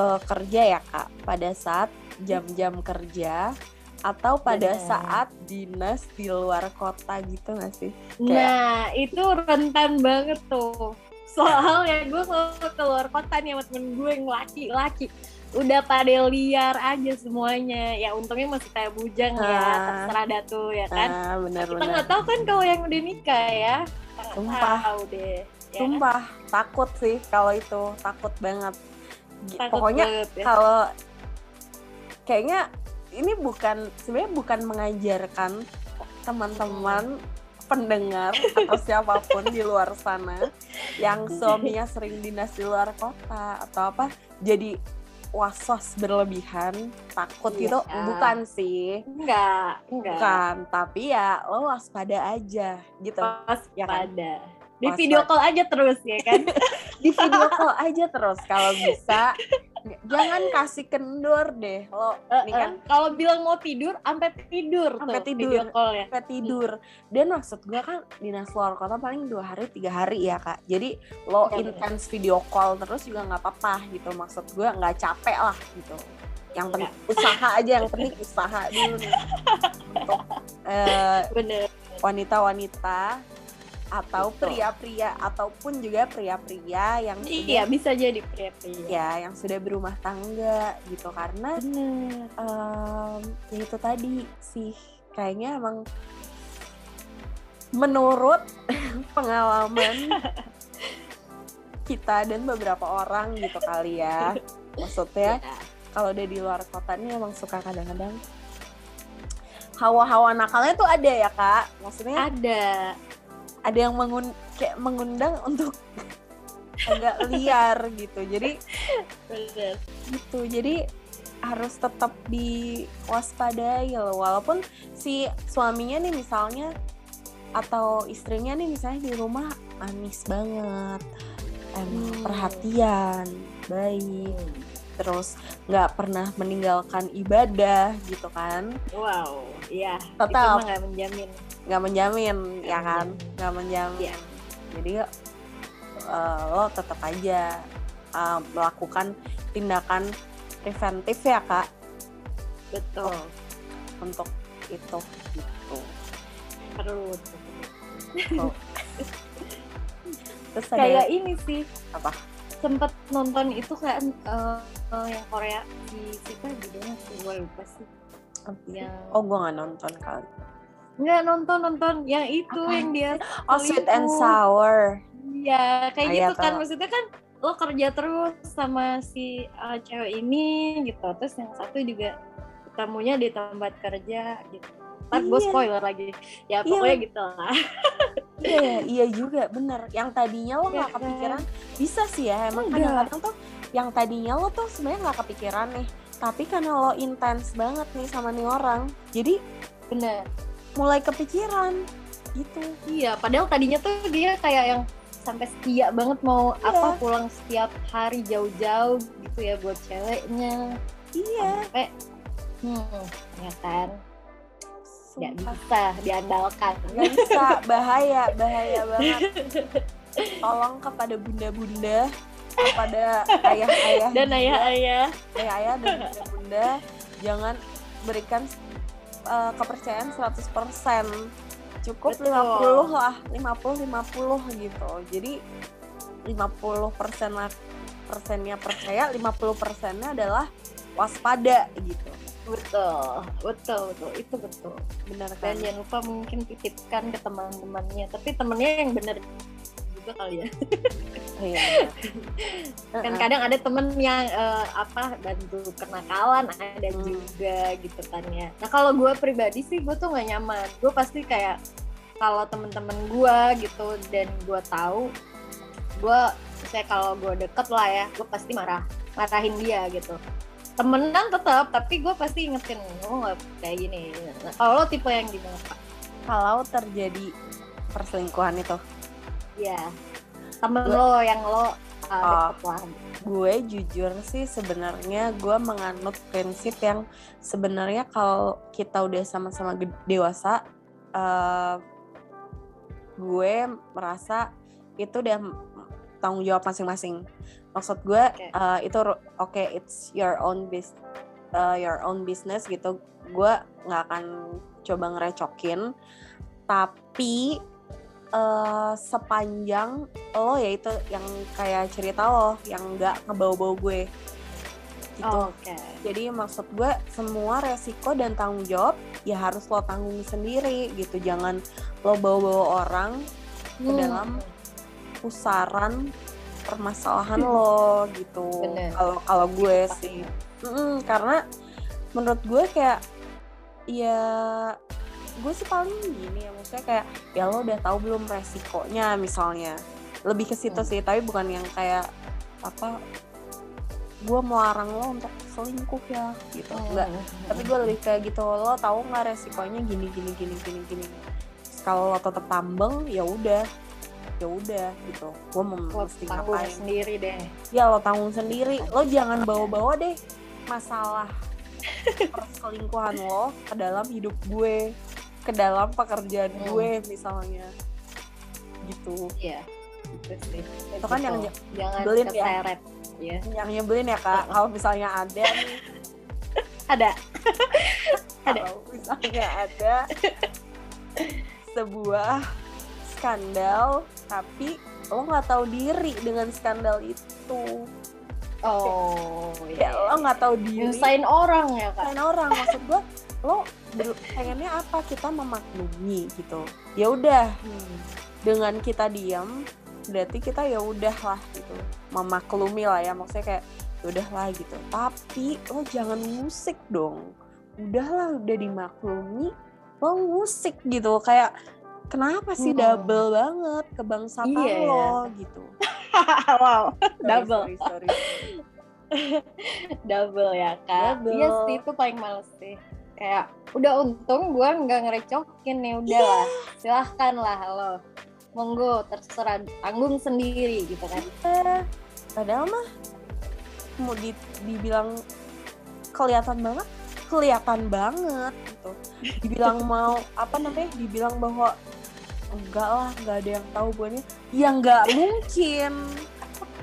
eh, kerja ya kak pada saat jam-jam kerja atau pada Benar. saat dinas di luar kota gitu nggak sih Nah, itu rentan banget tuh. Soalnya gue kalau keluar kota nih sama temen gue yang laki-laki udah pada liar aja semuanya. Ya untungnya masih kayak bujang ya, Ah. terserah dah tuh ya kan. ah Kita benar-benar nggak tahu kan kalau yang udah nikah ya. Kita Sumpah. Tahu deh. Ya, sumpah takut sih kalau itu takut banget takut pokoknya banget ya. kalau kayaknya ini bukan sebenarnya bukan mengajarkan teman-teman pendengar atau siapa pun di luar sana yang suaminya sering dinas di luar kota atau apa jadi was-was berlebihan takut Iya. gitu bukan sih Enggak, enggak. bukan tapi ya lo waspada aja gitu Pas Ya kan? pada. Di Pas video call aja terus ya kan. di video call aja terus. Kalau bisa jangan kasih kendor deh. Lo nih kan? Kalau bilang mau tidur, sampai tidur Sampai tidur. video call ya. sampai tidur. Dan maksud gue kan dinas luar kota paling dua hari tiga hari ya kak. Jadi lo Iya, bener. intens video call terus juga nggak apa-apa gitu. Maksud gue nggak capek lah gitu. Yang penting usaha aja yang penting usaha dulu nih. Untuk Bener. wanita-wanita atau pria-pria ataupun juga pria-pria yang Iya, sudah bisa jadi pria-pria. ya yang sudah berumah tangga gitu karena Bener. em, ya itu tadi sih kayaknya emang menurut pengalaman kita dan beberapa orang gitu kali ya maksudnya Ya. kalau udah di luar kota nih emang suka kadang-kadang hawa-hawa nakalnya tuh ada ya kak maksudnya Ada. Ada yang mengun kayak mengundang untuk agak liar gitu jadi Bener. gitu jadi harus tetap diwaspadai loh walaupun si suaminya nih misalnya atau istrinya nih misalnya di rumah manis banget emang Hmm. perhatian baik terus nggak pernah meninggalkan ibadah gitu kan Wow, iya. Tetap. Itu mah nggak menjamin. Nggak menjamin Nggak ya kan nggak menjamin Iya. jadi eh, lo tetap aja eh, melakukan tindakan preventif ya kak Betul. untuk itu gitu Perlu. Tuh. terus ada Kayak ini sih. Apa? Sempet nonton itu kayak eh, eh, yang Korea si siapa judulnya sih gue lupa sih. Yang oh gue nggak nonton kali nggak nonton nonton yang itu Apa? yang dia oh sweet and sour Iya, kayak iya, gitu kan tahu. maksudnya kan lo kerja terus sama si uh, cewek ini gitu. Terus yang satu juga ketemunya di tempat kerja gitu. Ntar gue Iya. spoiler lagi. Ya Iya. pokoknya gitu lah. iya iya juga bener yang tadinya lo Iya nggak kan? kepikiran bisa sih ya emang kadang-kadang tuh yang tadinya lo tuh sebenarnya nggak kepikiran nih tapi karena lo intens banget nih sama nih orang jadi Bener. Mulai kepikiran gitu. Iya, padahal tadinya tuh dia kayak yang sampai setia banget mau Iya. apa pulang setiap hari jauh-jauh gitu ya buat ceweknya. iya. Sampai hmm, ya kan? Nggak bisa diandalkan. nggak bisa bahaya bahaya banget. Tolong kepada bunda-bunda kepada ayah-ayah Dan ayah-ayah. Ayah-ayah dan bunda-bunda jangan berikan uh, kepercayaan 100% cukup Betul. 50 lah 50 50 gitu. Jadi 50 persen persennya percaya 50 persennya adalah waspada gitu. Betul betul betul. Itu betul. Benar dan kan? jangan lupa mungkin titipkan ke teman-temannya. Tapi temennya yang bener juga kali ya. Oh, iya, benar. kan kadang ada temen yang eh, apa bantu kenakalan ada Hmm. juga gitu kan ya. Nah kalau gue pribadi sih gue tuh nggak nyaman. Gue pasti kayak kalau temen-temen gue gitu dan gue tahu gue saya kalau gue deket lah ya gue pasti marah marahin dia gitu. Temenan tetap tapi gue pasti ingetin lo nggak kayak gini. Nah, kalau lo tipe yang gimana pak kalau terjadi perselingkuhan itu ya temen Gua- lo yang lo uh, Oh. gue jujur sih sebenarnya gue menganut prinsip yang sebenarnya kalau kita udah sama-sama dewasa eh, gue merasa itu udah tanggung jawab masing-masing maksud gue Oke. eh, itu oke it's your own bis eh, your own business gitu gue nggak akan coba ngerecokin tapi eh, sepanjang lo ya itu yang kayak cerita lo yang nggak ngebawa-bawa gue. Gitu. Oke. Jadi maksud gue semua resiko dan tanggung jawab ya harus lo tanggung sendiri gitu. Jangan lo bawa-bawa orang ke dalam pusaran permasalahan lo gitu. Kalau kalau gue sih. Mm-mm, karena menurut gue kayak ya gue sih paling gini ya maksudnya kayak ya lo udah tahu belum resikonya misalnya. Lebih ke situ Hmm. sih tapi bukan yang kayak apa gue melarang lo untuk selingkuh ya gitu. Enggak tapi gue lebih kayak gitu lo tahu nggak resikonya gini gini gini gini gini. Kalau lo tetap tambeng ya udah ya udah gitu. Gue mau Lo mesti ngapain? sendiri deh. Ya lo tanggung sendiri. Lo jangan bawa-bawa deh masalah perselingkuhan lo ke dalam hidup gue ke dalam pekerjaan Hmm. gue misalnya gitu Iya. Itu. Itu kan yang jangan nyebelin ya. keseret ya. yang nyebelin ya kak kalau misalnya ada nih Ada. Ada. kalau misalnya ada sebuah skandal tapi lo nggak tahu diri dengan skandal itu Oh, ya iya. lo nggak tahu diri Nyusahin orang ya, Kak. lain orang maksud gue lo pengennya apa kita memaklumi gitu ya udah Hmm. dengan kita diam berarti kita ya udah lah gitu memaklumi lah ya maksudnya kayak ya udah lah gitu tapi lo jangan musik dong udahlah udah dimaklumi lo musik gitu kayak kenapa sih Hmm. double banget kebangsaan Iya ya. lo gitu wow, double. sorry, sorry, sorry. double ya, Kak. Double. Iya sih, itu paling males sih. Kayak udah untung gue nggak ngerecokin nih udah Iya. lah. Silahkan lah lo. Monggo terserah tanggung sendiri gitu kan. Eh, padahal mah mau di, dibilang kelihatan banget kelihatan banget gitu dibilang mau apa namanya dibilang bahwa enggak lah nggak ada yang tahu buahnya ya nggak mungkin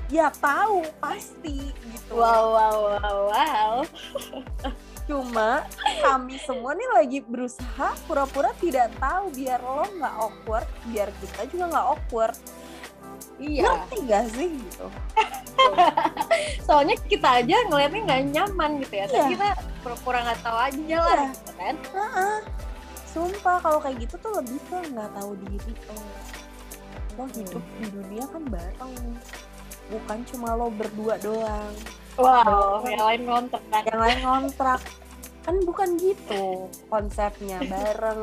ya tahu pasti gitu Wow, wow, wow, wow. cuma kami semua nih lagi berusaha pura-pura tidak tahu biar lo nggak awkward biar kita juga nggak awkward Iya. ngerti gak sih gitu Soalnya kita aja ngeliatnya nggak nyaman gitu ya. Tapi Iya. kita pura-pura nggak tahu aja lah Iya. gitu kan. Heeh. Sumpah kalau kayak gitu tuh lebih ke nggak tahu diri oh. Lo hidup di dunia kan bareng. Bukan cuma lo berdua doang. Wow, yang lain ngontek kan. Yang lain kontrak. Kan bukan gitu konsepnya bareng.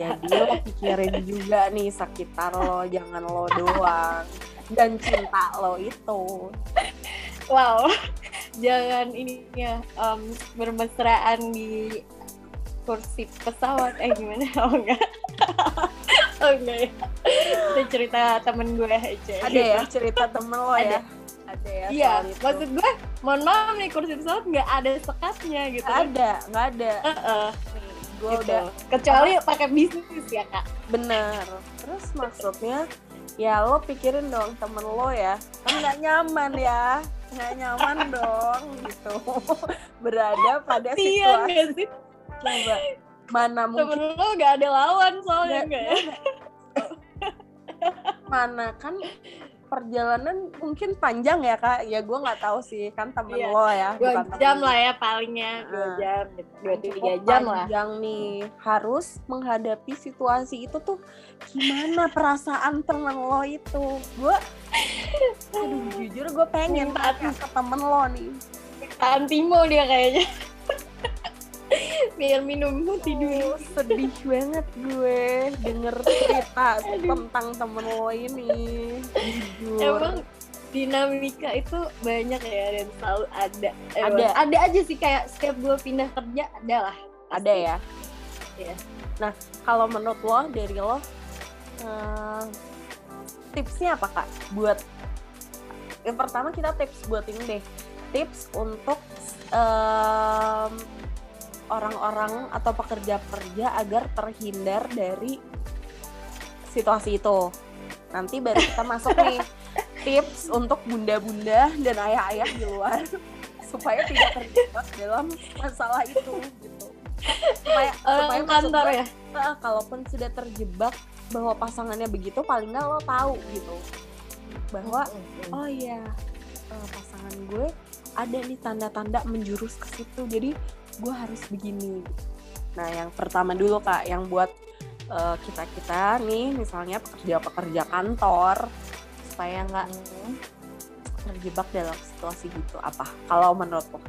Jadi lo pikirin juga nih sekitar lo, jangan lo doang. Dan cinta lo itu. Wow, jangan ini ya em, bermesraan di kursi pesawat. Eh gimana? Oh enggak. oh enggak ya. Itu cerita temen gue aja. Ada ya cerita temen lo ya? Ada ya Iya, maksud gue, mohon maaf nih kursi pesawat nggak ada sekatnya gitu. Nggak ada, nggak ada. Heeh, Nih, gue gitu. udah Kecuali pakai bisnis ya kak. bener. Terus maksudnya ya lo pikirin dong temen lo ya, kan nggak nyaman ya, nggak nyaman dong gitu. Berada pada Iya situasi nggak coba mana mungkin temen lo gak ada lawan soalnya Nggak- enggak ya mana kan perjalanan mungkin panjang ya kak. Ya gue nggak tahu sih. Kan temen Iya. lo ya. Dua jam temen lah ya palingnya dua Nah. jam gitu. dua tiga jam lah. panjang nih. Harus menghadapi situasi itu tuh gimana? Perasaan temen lo itu. Gue aduh jujur gue pengen tanya ke temen lo nih. Antimo dia kayaknya biar minum tidur. Aduh, sedih banget gue denger cerita tentang temen lo ini. Jujur. Emang dinamika itu banyak ya dan selalu ada. Emang Ada. ada aja sih kayak setiap gue pindah kerja ada lah. Ada ya? Iya. nah kalau menurut lo dari lo eh, tipsnya apa kak? Buat yang pertama kita tips buat ini deh. Tips untuk em, orang-orang atau pekerja-pekerja agar terhindar dari situasi itu. Nanti baru kita masuk nih tips untuk bunda-bunda dan ayah-ayah di luar supaya tidak terjebak dalam masalah itu gitu. Supaya supaya orang maksud kantor ya? Nah, kalaupun sudah terjebak bahwa pasangannya begitu, paling nggak lo tahu gitu. Bahwa Mm-mm. oh iya eh, pasangan gue ada nih tanda-tanda menjurus ke situ, jadi gue harus begini. Nah, yang pertama dulu kak, yang buat kita kita nih, misalnya pekerja-pekerja kantor supaya nggak terjebak dalam situasi gitu apa? Kalau menurut lo?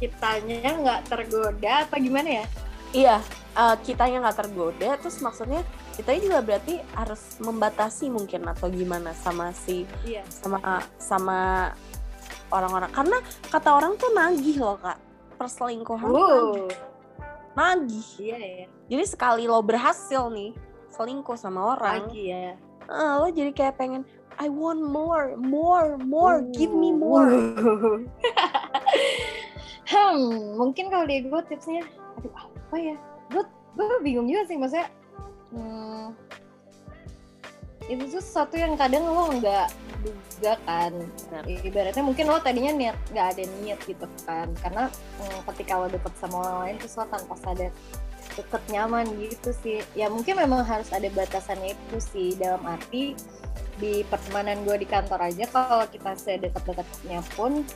kitanya nggak tergoda apa gimana ya Iya, eh, kitanya nggak tergoda, terus maksudnya kita juga berarti harus membatasi mungkin atau gimana sama si iya sama sama orang-orang karena kata orang tuh nagih loh kak perselingkuhan wow. nagih. Iya ya. Jadi sekali lo berhasil nih selingkuh sama orang lagi ya. eh, lo jadi kayak pengen I want more more more give me more. Wow. hmm mungkin kalau di gue tipsnya aduh apa ya? Gue gue bingung juga sih maksudnya hmm, itu tuh sesuatu yang kadang lo nggak duga kan. Benar. ibaratnya mungkin lo tadinya niat nggak ada niat gitu kan. Karena hmm, ketika lo deket sama orang lain terus lo tanpa sadar deket nyaman gitu sih. Ya mungkin memang harus ada batasannya itu sih. Dalam arti di pertemanan gue di kantor aja kalau kita sedekat-dekatnya pun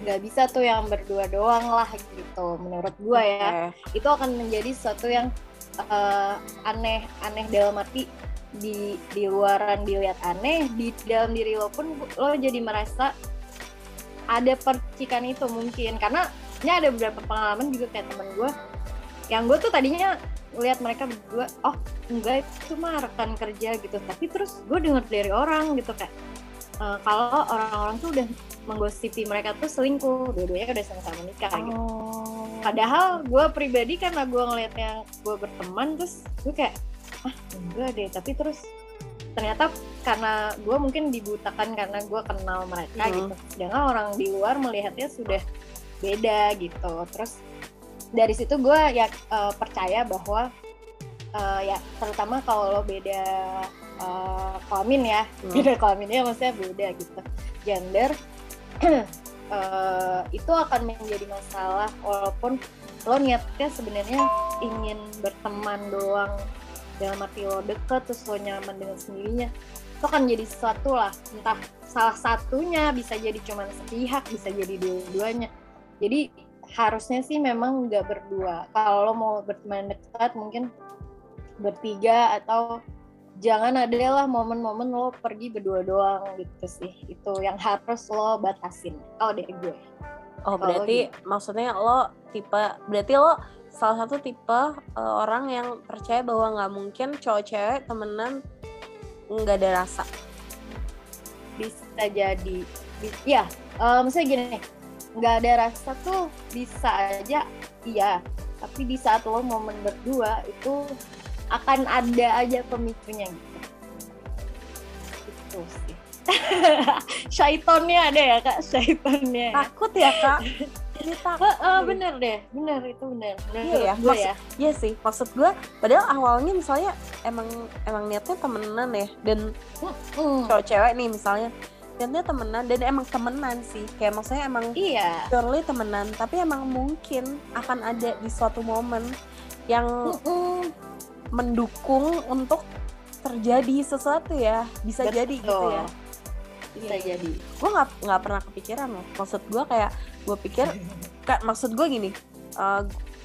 nggak bisa tuh yang berdua doang lah gitu menurut gue ya. Itu akan menjadi sesuatu yang eh, aneh aneh dalam arti di di luaran dilihat aneh di dalam diri lo pun lo jadi merasa ada percikan itu mungkin. Karena ini ada beberapa pengalaman juga kayak temen gue yang gue tuh tadinya lihat mereka berdua oh enggak itu mah rekan kerja gitu. Tapi terus gue dengar dari orang gitu kayak eh, kalau orang-orang tuh udah menggosipi mereka tuh selingkuh dua-duanya udah sama-sama nikah gitu. Oh. padahal gue pribadi karena gue ngelihatnya gue berteman terus gue kayak ah enggak deh tapi terus ternyata karena gue mungkin dibutakan karena gue kenal mereka Hmm. gitu sedangkan orang di luar melihatnya sudah beda gitu terus dari situ gue ya eh, percaya bahwa eh, ya terutama kalau lo beda eh, kelamin ya Hmm. beda kelaminnya maksudnya beda gitu gender eh, itu akan menjadi masalah walaupun lo niatnya sebenarnya ingin berteman doang dalam arti lo deket terus lo nyaman dengan sendirinya itu akan jadi sesuatu lah. Entah salah satunya bisa jadi cuma sepihak bisa jadi dua-duanya. Jadi harusnya sih memang nggak berdua. Kalau lo mau berteman dekat mungkin bertiga atau jangan ada lah momen-momen lo pergi berdua doang gitu sih. Itu yang harus lo batasin. Kalau dari gue. Oh Kalau berarti maksudnya lo tipe berarti lo salah satu tipe uh, orang yang percaya bahwa nggak mungkin cowok cewek temenan nggak ada rasa. bisa jadi. Bi- ya eh, misalnya gini nih nggak ada rasa tuh bisa aja iya tapi di saat lo momen berdua itu akan ada aja pemicunya gitu. Itu sih. Syaitonnya ada ya kak? Syaitonnya Takut ya kak? Takut. Eh, eh, bener deh bener itu bener. Bener Iya ya, gue maksud- ya. Iya sih, maksud gue padahal awalnya misalnya emang emang niatnya temenan ya dan Hmm, cowok cewek nih misalnya niatnya temenan dan emang temenan sih. Kayak maksudnya emang iya. purely temenan tapi emang mungkin akan ada di suatu momen yang mendukung untuk terjadi sesuatu ya bisa Betul. jadi gitu ya bisa Iya. jadi. Gue nggak nggak pernah kepikiran loh. Maksud gue kayak gue pikir kak maksud gue gini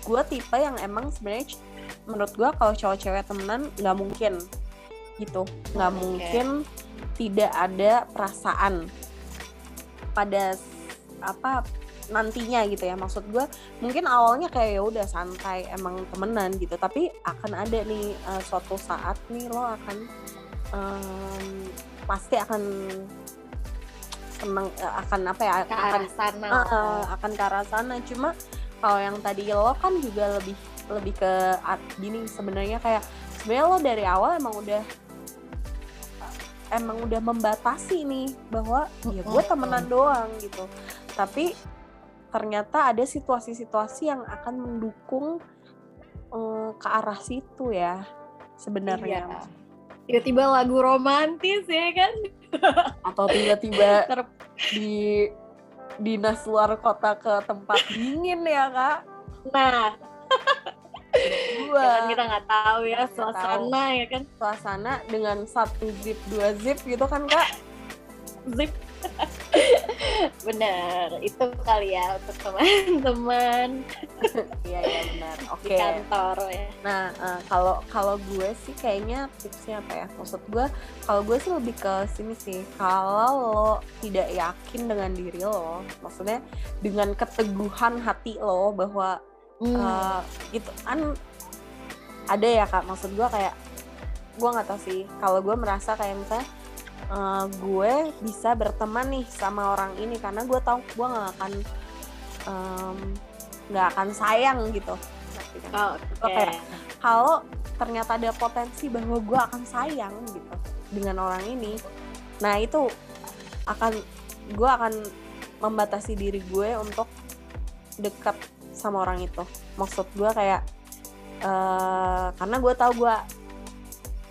gue tipe yang emang sebenarnya menurut gue kalau cowok-cewek temenan nggak mungkin gitu. Nggak Oke. mungkin tidak ada perasaan pada apa nantinya gitu ya. Maksud gue mungkin awalnya kayak ya udah santai emang temenan gitu. Tapi akan ada nih uh, suatu saat nih lo akan em, pasti akan seneng eh, akan apa ya ke akan arah sana Uh, akan ke arah sana. Cuma kalau yang tadi lo kan juga lebih lebih ke gini sebenarnya kayak sebenarnya lo dari awal emang udah emang udah membatasi nih bahwa ya gue temenan doang gitu. Tapi ternyata ada situasi-situasi yang akan mendukung eh, ke arah situ ya sebenarnya. Iya. Tiba-tiba lagu romantis ya kan? Atau tiba-tiba di dinas luar kota ke tempat dingin ya kak? Nah. Dua ya kan kita nggak tahu ya Nggak suasana ya kan? Suasana dengan satu zip dua zip gitu kan kak? Zip bener itu kali ya untuk teman-teman. Iya iya benar oke. Di kantor ya. Nah eh, kalau kalau gue sih kayaknya tipsnya apa ya? Maksud gue kalau gue sih lebih ke sini sih. Kalau lo tidak yakin dengan diri lo maksudnya dengan keteguhan hati lo bahwa Hmm. Eh, gitu kan ada ya kak. Maksud gue kayak gue nggak tahu sih. Kalau gue merasa kayak misalnya eh, gue bisa berteman nih sama orang ini karena gue tahu gue nggak akan nggak akan sayang gitu. Kan? Oh, kayak kalau ternyata ada potensi bahwa gue akan sayang gitu dengan orang ini. Nah itu akan gue akan membatasi diri gue untuk dekat sama orang itu. Maksud gue kayak eh karena gue tahu gue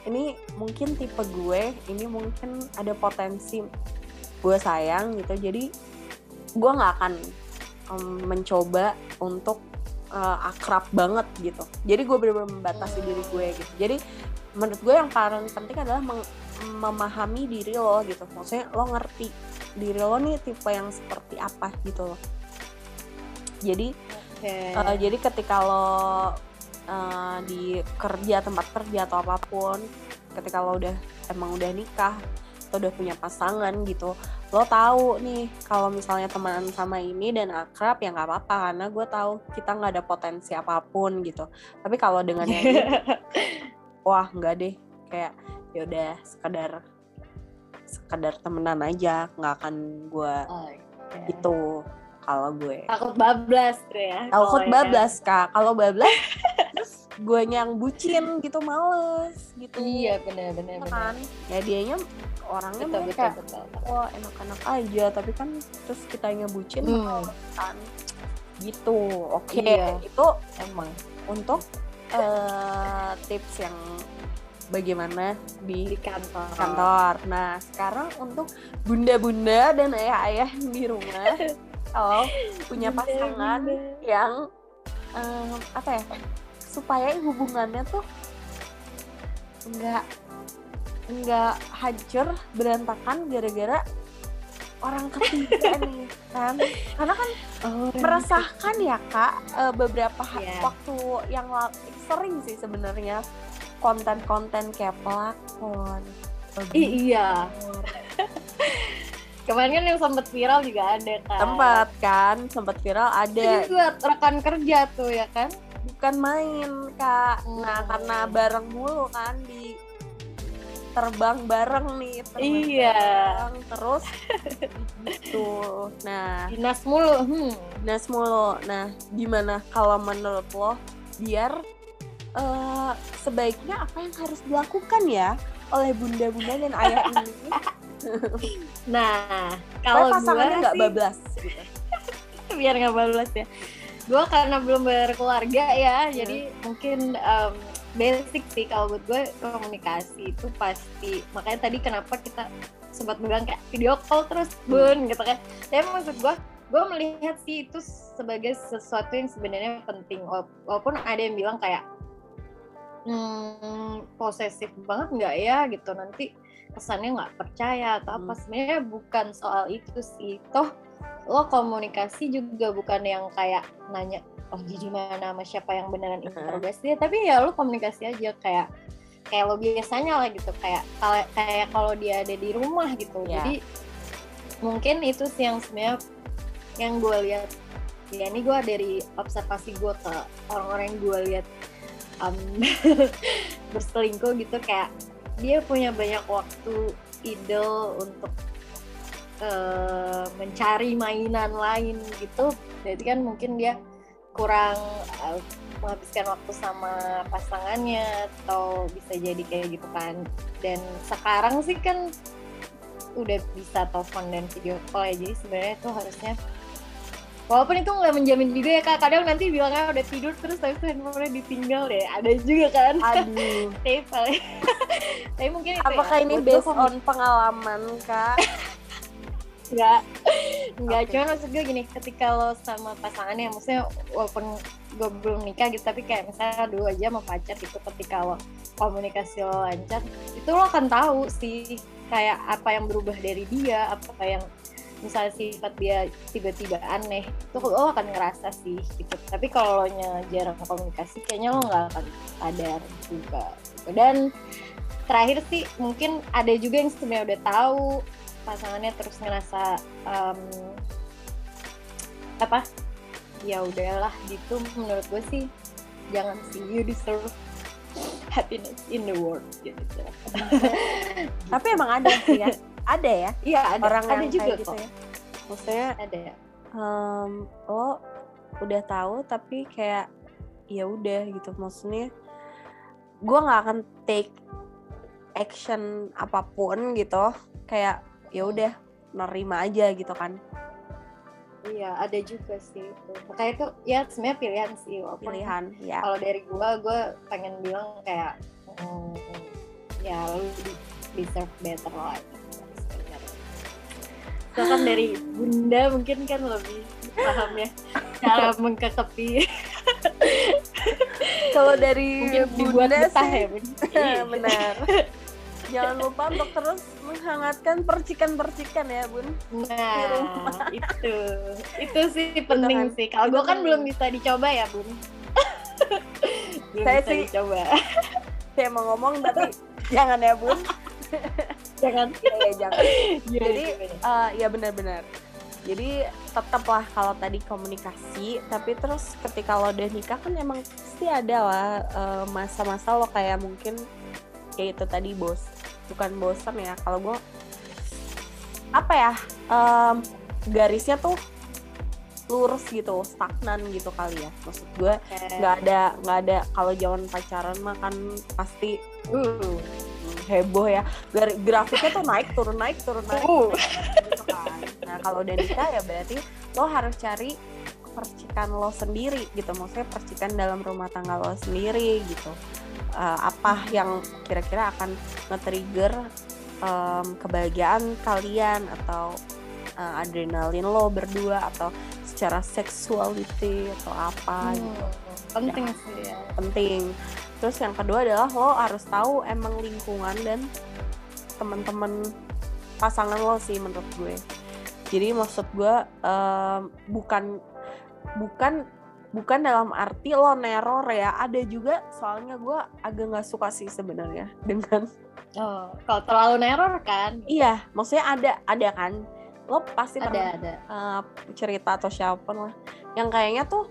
ini mungkin tipe gue ini mungkin ada potensi gue sayang gitu. Jadi gue nggak akan em, mencoba untuk eh, akrab banget gitu. Jadi gue benar-benar membatasi diri gue gitu. Jadi menurut gue yang paling penting adalah meng- memahami diri lo gitu. Maksudnya lo ngerti diri lo nih tipe yang seperti apa gitu loh. Jadi Oke. Uh, jadi ketika lo uh, di kerja tempat kerja atau apa pun, ketika lo udah emang udah nikah, lo udah punya pasangan gitu, lo tahu nih kalau misalnya temenan sama ini dan akrab ya nggak apa-apa karena gue tahu kita nggak ada potensi apa pun gitu. Tapi kalau dengan yang ini, wah nggak deh, kayak ya udah sekedar sekedar temenan aja, nggak akan gue Oh, oke. gitu kalau gue. Takut bablas tuh ya takut ya. bablas kak. Kalau bablas terus gue yang bucin gitu males gitu. Iya benar benar Ya benar kan? Ya dianya orangnya betul mungkin betul kayak betul. Wah enak-enak aja. Tapi kan terus kitanya bucin Hmm. males kan. Gitu. Oke Iya. itu emang. untuk eh, tips yang bagaimana di di kantor. kantor. Nah, sekarang untuk bunda-bunda dan ayah-ayah di rumah, kalau punya Bunda, pasangan bunda. yang em, apa ya, supaya hubungannya tuh nggak nggak hancur berantakan gara-gara orang ketiga nih kan karena kan oh, meresahkan ya kak eh, beberapa Iya. waktu yang sering sih sebenarnya konten-konten kayak pelakon iya kemarin kan yang sempat viral juga ada kan? Tempat kan? Sempat viral itu ada juga rekan kerja tuh ya kan? Bukan main kak. Nah Hmm. karena bareng mulu kan di terbang bareng nih terbang Iya. bareng, terus gitu. Nah. Dinas mulu hmm. dinas mulu. Nah gimana kalau menurut lo biar eh, sebaiknya apa yang harus dilakukan ya oleh bunda-bunda dan ayah ini nah kalau pasangannya gue nggak bablas gitu biar nggak bablas ya. Gue karena belum berkeluarga ya jadi mungkin em, basic sih kalau buat gue komunikasi itu pasti. Makanya tadi kenapa kita sempat bilang kayak video call terus bun gitu kan. Tapi maksud gue gue melihat sih itu sebagai sesuatu yang sebenarnya penting. Wala- walaupun ada yang bilang kayak hmm, posesif banget nggak ya? gitu. Nanti kesannya nggak percaya atau apa Hmm. sebenarnya bukan soal itu sih. Toh lo komunikasi juga bukan yang kayak nanya oh di mana? Sama siapa yang beneran interogasi tapi ya lo komunikasi aja kayak kayak lo biasanya lah gitu kayak kayak kayak kalau dia ada di rumah gitu. Ya. jadi mungkin itu sih yang sebenarnya yang gue lihat. Ya ini gue dari observasi gue ke orang-orang yang gue lihat um, berselingkuh gitu kayak dia punya banyak waktu idle untuk eh, mencari mainan lain gitu. Jadi kan mungkin dia kurang eh, menghabiskan waktu sama pasangannya atau bisa jadi kayak gitu kan. Dan sekarang sih kan udah bisa telepon dan video call ya. Jadi sebenarnya itu harusnya walaupun itu nggak menjamin juga ya kak kadang nanti bilangnya udah tidur terus tapi tuh handphonenya ditinggal deh ada juga kan Aduh. tapi tapi mungkin itu Apakah ya, ini based on pengalaman kak? Enggak, enggak. Oke. Cuman maksud gue gini, ketika lo sama pasangannya, maksudnya walaupun gue belum nikah gitu, tapi kayak misalnya dulu aja sama pacar gitu, ketika lo komunikasi lo lancar, itu lo akan tahu sih kayak apa yang berubah dari dia, apa yang misalnya sifat dia tiba-tiba aneh, itu lo akan ngerasa sih gitu. Tapi kalau lo nya jarang komunikasi, kayaknya lo nggak akan sadar juga. Dan terakhir sih mungkin ada juga yang sebenarnya udah tahu pasangannya terus ngerasa um, apa ya udahlah gitu menurut gue sih jangan sih you deserve happiness in the world gitu Tapi emang ada sih ya. Ada ya? Iya ada. Orang ada yang juga kayak kok. gitu ya. Maksudnya ada. Em, lo udah tahu tapi kayak ya udah gitu. Maksudnya gue nggak akan take action apa pun gitu. Kayak ya udah nerima aja gitu kan. Iya ada juga sih itu. Makanya itu ya sebenarnya pilihan sih walaupun pilihan ya. kalau dari gue gue pengen bilang kayak mm, ya lu deserve better lah. gitu. Kan dari bunda mungkin kan lebih paham ya. Cara mengkekepi kalau dari mungkin bunda betah sih. Ya bun. Iya. benar. Jangan lupa untuk terus menghangatkan percikan-percikan ya bun. Nah itu. Itu sih penting kan. sih. Kalau gue kan belum bisa dicoba ya bun. Belum Saya bisa sih- dicoba. Saya mau ngomong tapi jangan ya bun jangan ya, ya jangan Gimana, Jadi, gimana? Eh, ya benar-benar. Jadi tetaplah kalau tadi komunikasi, tapi terus ketika lo udah nikah kan emang pasti ada lah eh, masa-masa lo kayak mungkin kayak itu tadi bos, bukan bosan ya. Kalau gue apa ya em, garisnya tuh lurus gitu, stagnan gitu kali ya. Maksud gue nggak ada nggak ada kalau zaman pacaran mah kan pasti uh, heboh ya. Grafiknya tuh naik turun naik turun naik, Uh. gitu kan nah kalau udah nikah ya berarti lo harus cari percikan lo sendiri gitu. Maksudnya percikan dalam rumah tangga lo sendiri gitu. Eh, apa yang kira-kira akan nge-trigger em, kebahagiaan kalian atau eh, adrenalin lo berdua atau secara sexuality atau apa gitu. hmm, penting sih ya. Penting. Terus yang kedua adalah lo harus tahu emang lingkungan dan teman-teman pasangan lo sih menurut gue. Jadi maksud gue em, bukan bukan bukan dalam arti lo neror ya. Ada juga soalnya gue agak nggak suka sih sebenarnya dengan oh kalau terlalu neror kan iya maksudnya ada ada kan lo pasti ada pernah ada uh, cerita atau siapa pun lah yang kayaknya tuh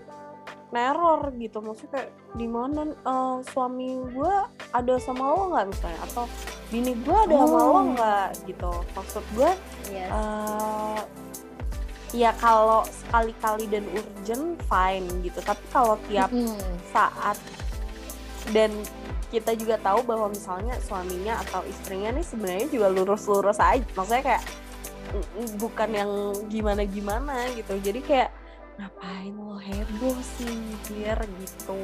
neror gitu maksudnya kayak di mana uh, suami gue ada sama lo nggak misalnya atau bini gue ada sama lo Oh. nggak gitu maksud gue yes. uh, ya kalau sekali-kali dan urgent fine gitu tapi kalau tiap Mm-mm. saat dan kita juga tahu bahwa misalnya suaminya atau istrinya nih sebenarnya juga lurus-lurus aja maksudnya kayak mm, mm, bukan yang gimana-gimana gitu jadi kayak ngapain lo heboh sih biar gitu.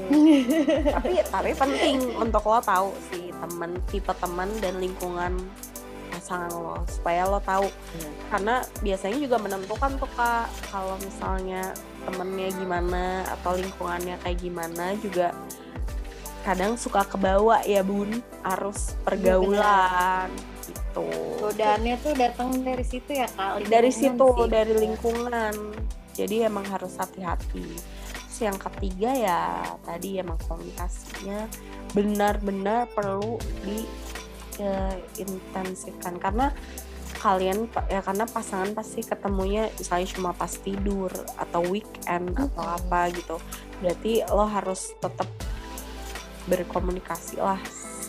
Tapi tapi penting untuk lo tahu sih temen tipe teman dan lingkungan pasangan lo supaya lo tahu. Iya. karena biasanya juga menentukan tuh kak kalau misalnya temennya gimana atau lingkungannya kayak gimana juga kadang suka kebawa ya bun arus pergaulan gitu. Godaannya tuh datang dari situ ya kak dari situ sih. dari lingkungan jadi emang harus hati-hati. Terus yang ketiga ya tadi emang komunikasinya benar-benar perlu di eh, intensifkan. Karena kalian ya karena pasangan pasti ketemunya misalnya cuma pas tidur atau weekend atau Mhm. apa gitu. Berarti lo harus tetap berkomunikasi lah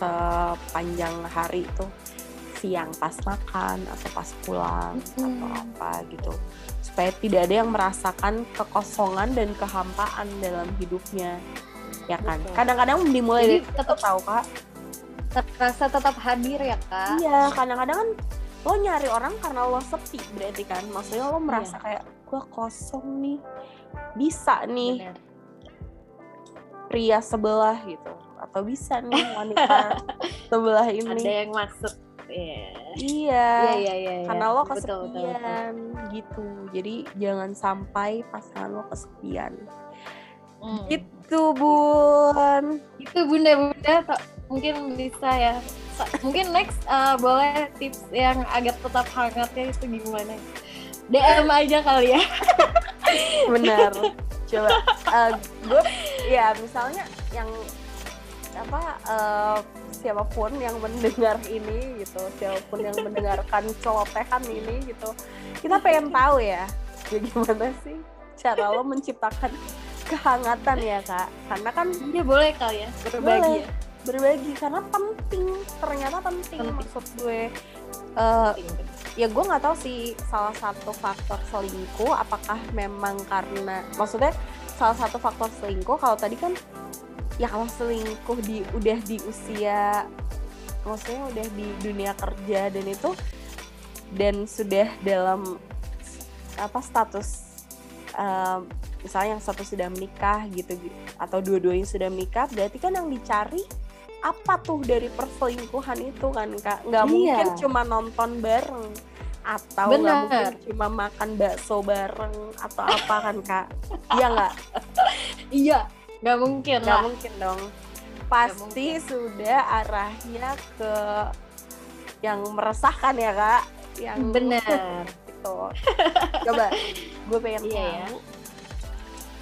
sepanjang hari itu siang pas makan atau pas pulang atau Mhm. apa gitu supaya tidak ada yang merasakan kekosongan dan kehampaan dalam hidupnya ya kan kadang-kadang dimulai Jadi dari tetap tahu kak terasa tetap hadir ya kak Iya, kadang-kadang kan lo nyari orang karena lo sepi berarti kan. Maksudnya lo merasa Iya. kayak gue kosong nih. Bisa nih Bener. pria sebelah gitu. Atau bisa nih wanita sebelah ada ini. yang masuk Iya. Iya. Iya, iya, iya. iya. Karena lo Betul, betul, betul. kesepian gitu. Jadi jangan sampai pasangan lo kesepian. Hmm. Gitu, Bun. Itu bunda-bunda to- mungkin bisa ya. Mungkin next uh, boleh tips yang agak tetap hangatnya itu gimana? DM aja kali ya. benar coba gue ya misalnya yang apa eh, siapa pun yang mendengar ini gitu siapa pun yang mendengarkan celotehan ini gitu kita pengen tahu ya ya gimana sih cara lo menciptakan kehangatan ya kak karena kan Iya boleh kali ya berbagi Boleh. ya. berbagi karena penting ternyata penting, Penting. maksud gue Eh, Penting. ya gue nggak tahu sih salah satu faktor selingkuh apakah memang karena maksudnya salah satu faktor selingkuh kalau tadi kan ya kalau selingkuh di udah di usia maksudnya udah di dunia kerja dan itu dan sudah dalam apa status um, misalnya yang satu sudah menikah gitu atau dua-duanya sudah menikah berarti kan yang dicari apa tuh dari perselingkuhan itu kan kak? Nggak Iya. mungkin cuma nonton bareng atau nggak mungkin cuma makan bakso bareng atau apa kan kak? Iya nggak? Iya, nggak mungkin nggak lah. mungkin dong pasti sudah arahnya ke yang meresahkan ya kak yang Bener. gitu coba gue pengen Iya ya. tahu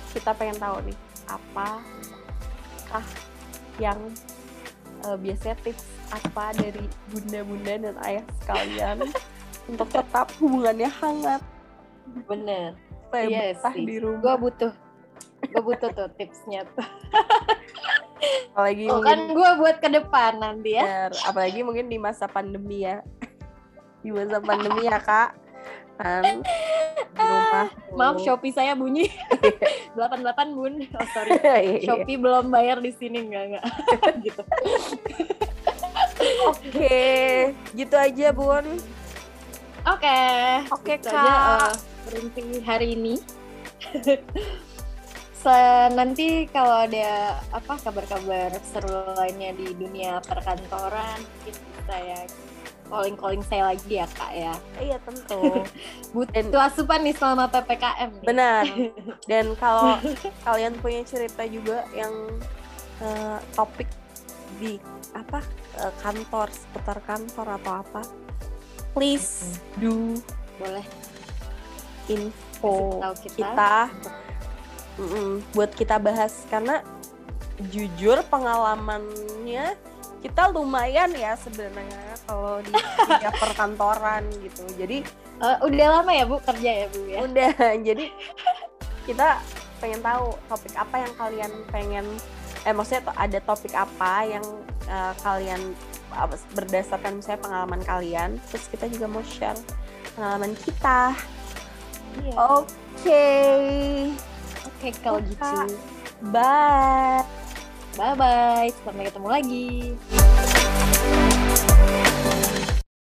kita pengen tahu nih apakah yang eh, biasanya tips apa dari bunda-bunda dan ayah sekalian untuk tetap hubungannya hangat Bener. supaya Iya betah sih. di Gue rumah butuh, gue butuh tuh tipsnya tuh. apalagi Oh, kan mungkin gue buat ke depan nanti ya. Benar. apalagi mungkin di masa pandemi ya di masa pandemi ya kak kan rumah Maaf Shopee saya bunyi 88 bun. Oh sorry. Shopee Shopee belum bayar di sini enggak enggak. gitu. oke gitu aja bun Oke. Oke, Gitu Kak. aja eh, berhenti hari ini. Nanti kalau ada apa kabar-kabar seru lainnya di dunia perkantoran, mungkin saya calling-calling saya lagi ya kak ya. iya tentu Butuh asupan nih selama ppkm. Nih. Benar. Dan kalau kalian punya cerita juga yang eh, topik di apa eh, kantor seputar kantor atau apa, please do Boleh info kita. kita Mm-mm, buat kita bahas karena jujur pengalamannya kita lumayan ya sebenarnya kalau di perkantoran gitu. Jadi Eh, udah lama ya bu kerja ya bu ya. udah jadi kita pengen tahu topik apa yang kalian pengen eh maksudnya ada topik apa yang eh, kalian berdasarkan misalnya pengalaman kalian terus kita juga mau share pengalaman kita Iya. oke Oke kalau gitu. bye Bye bye. Sampai ketemu lagi.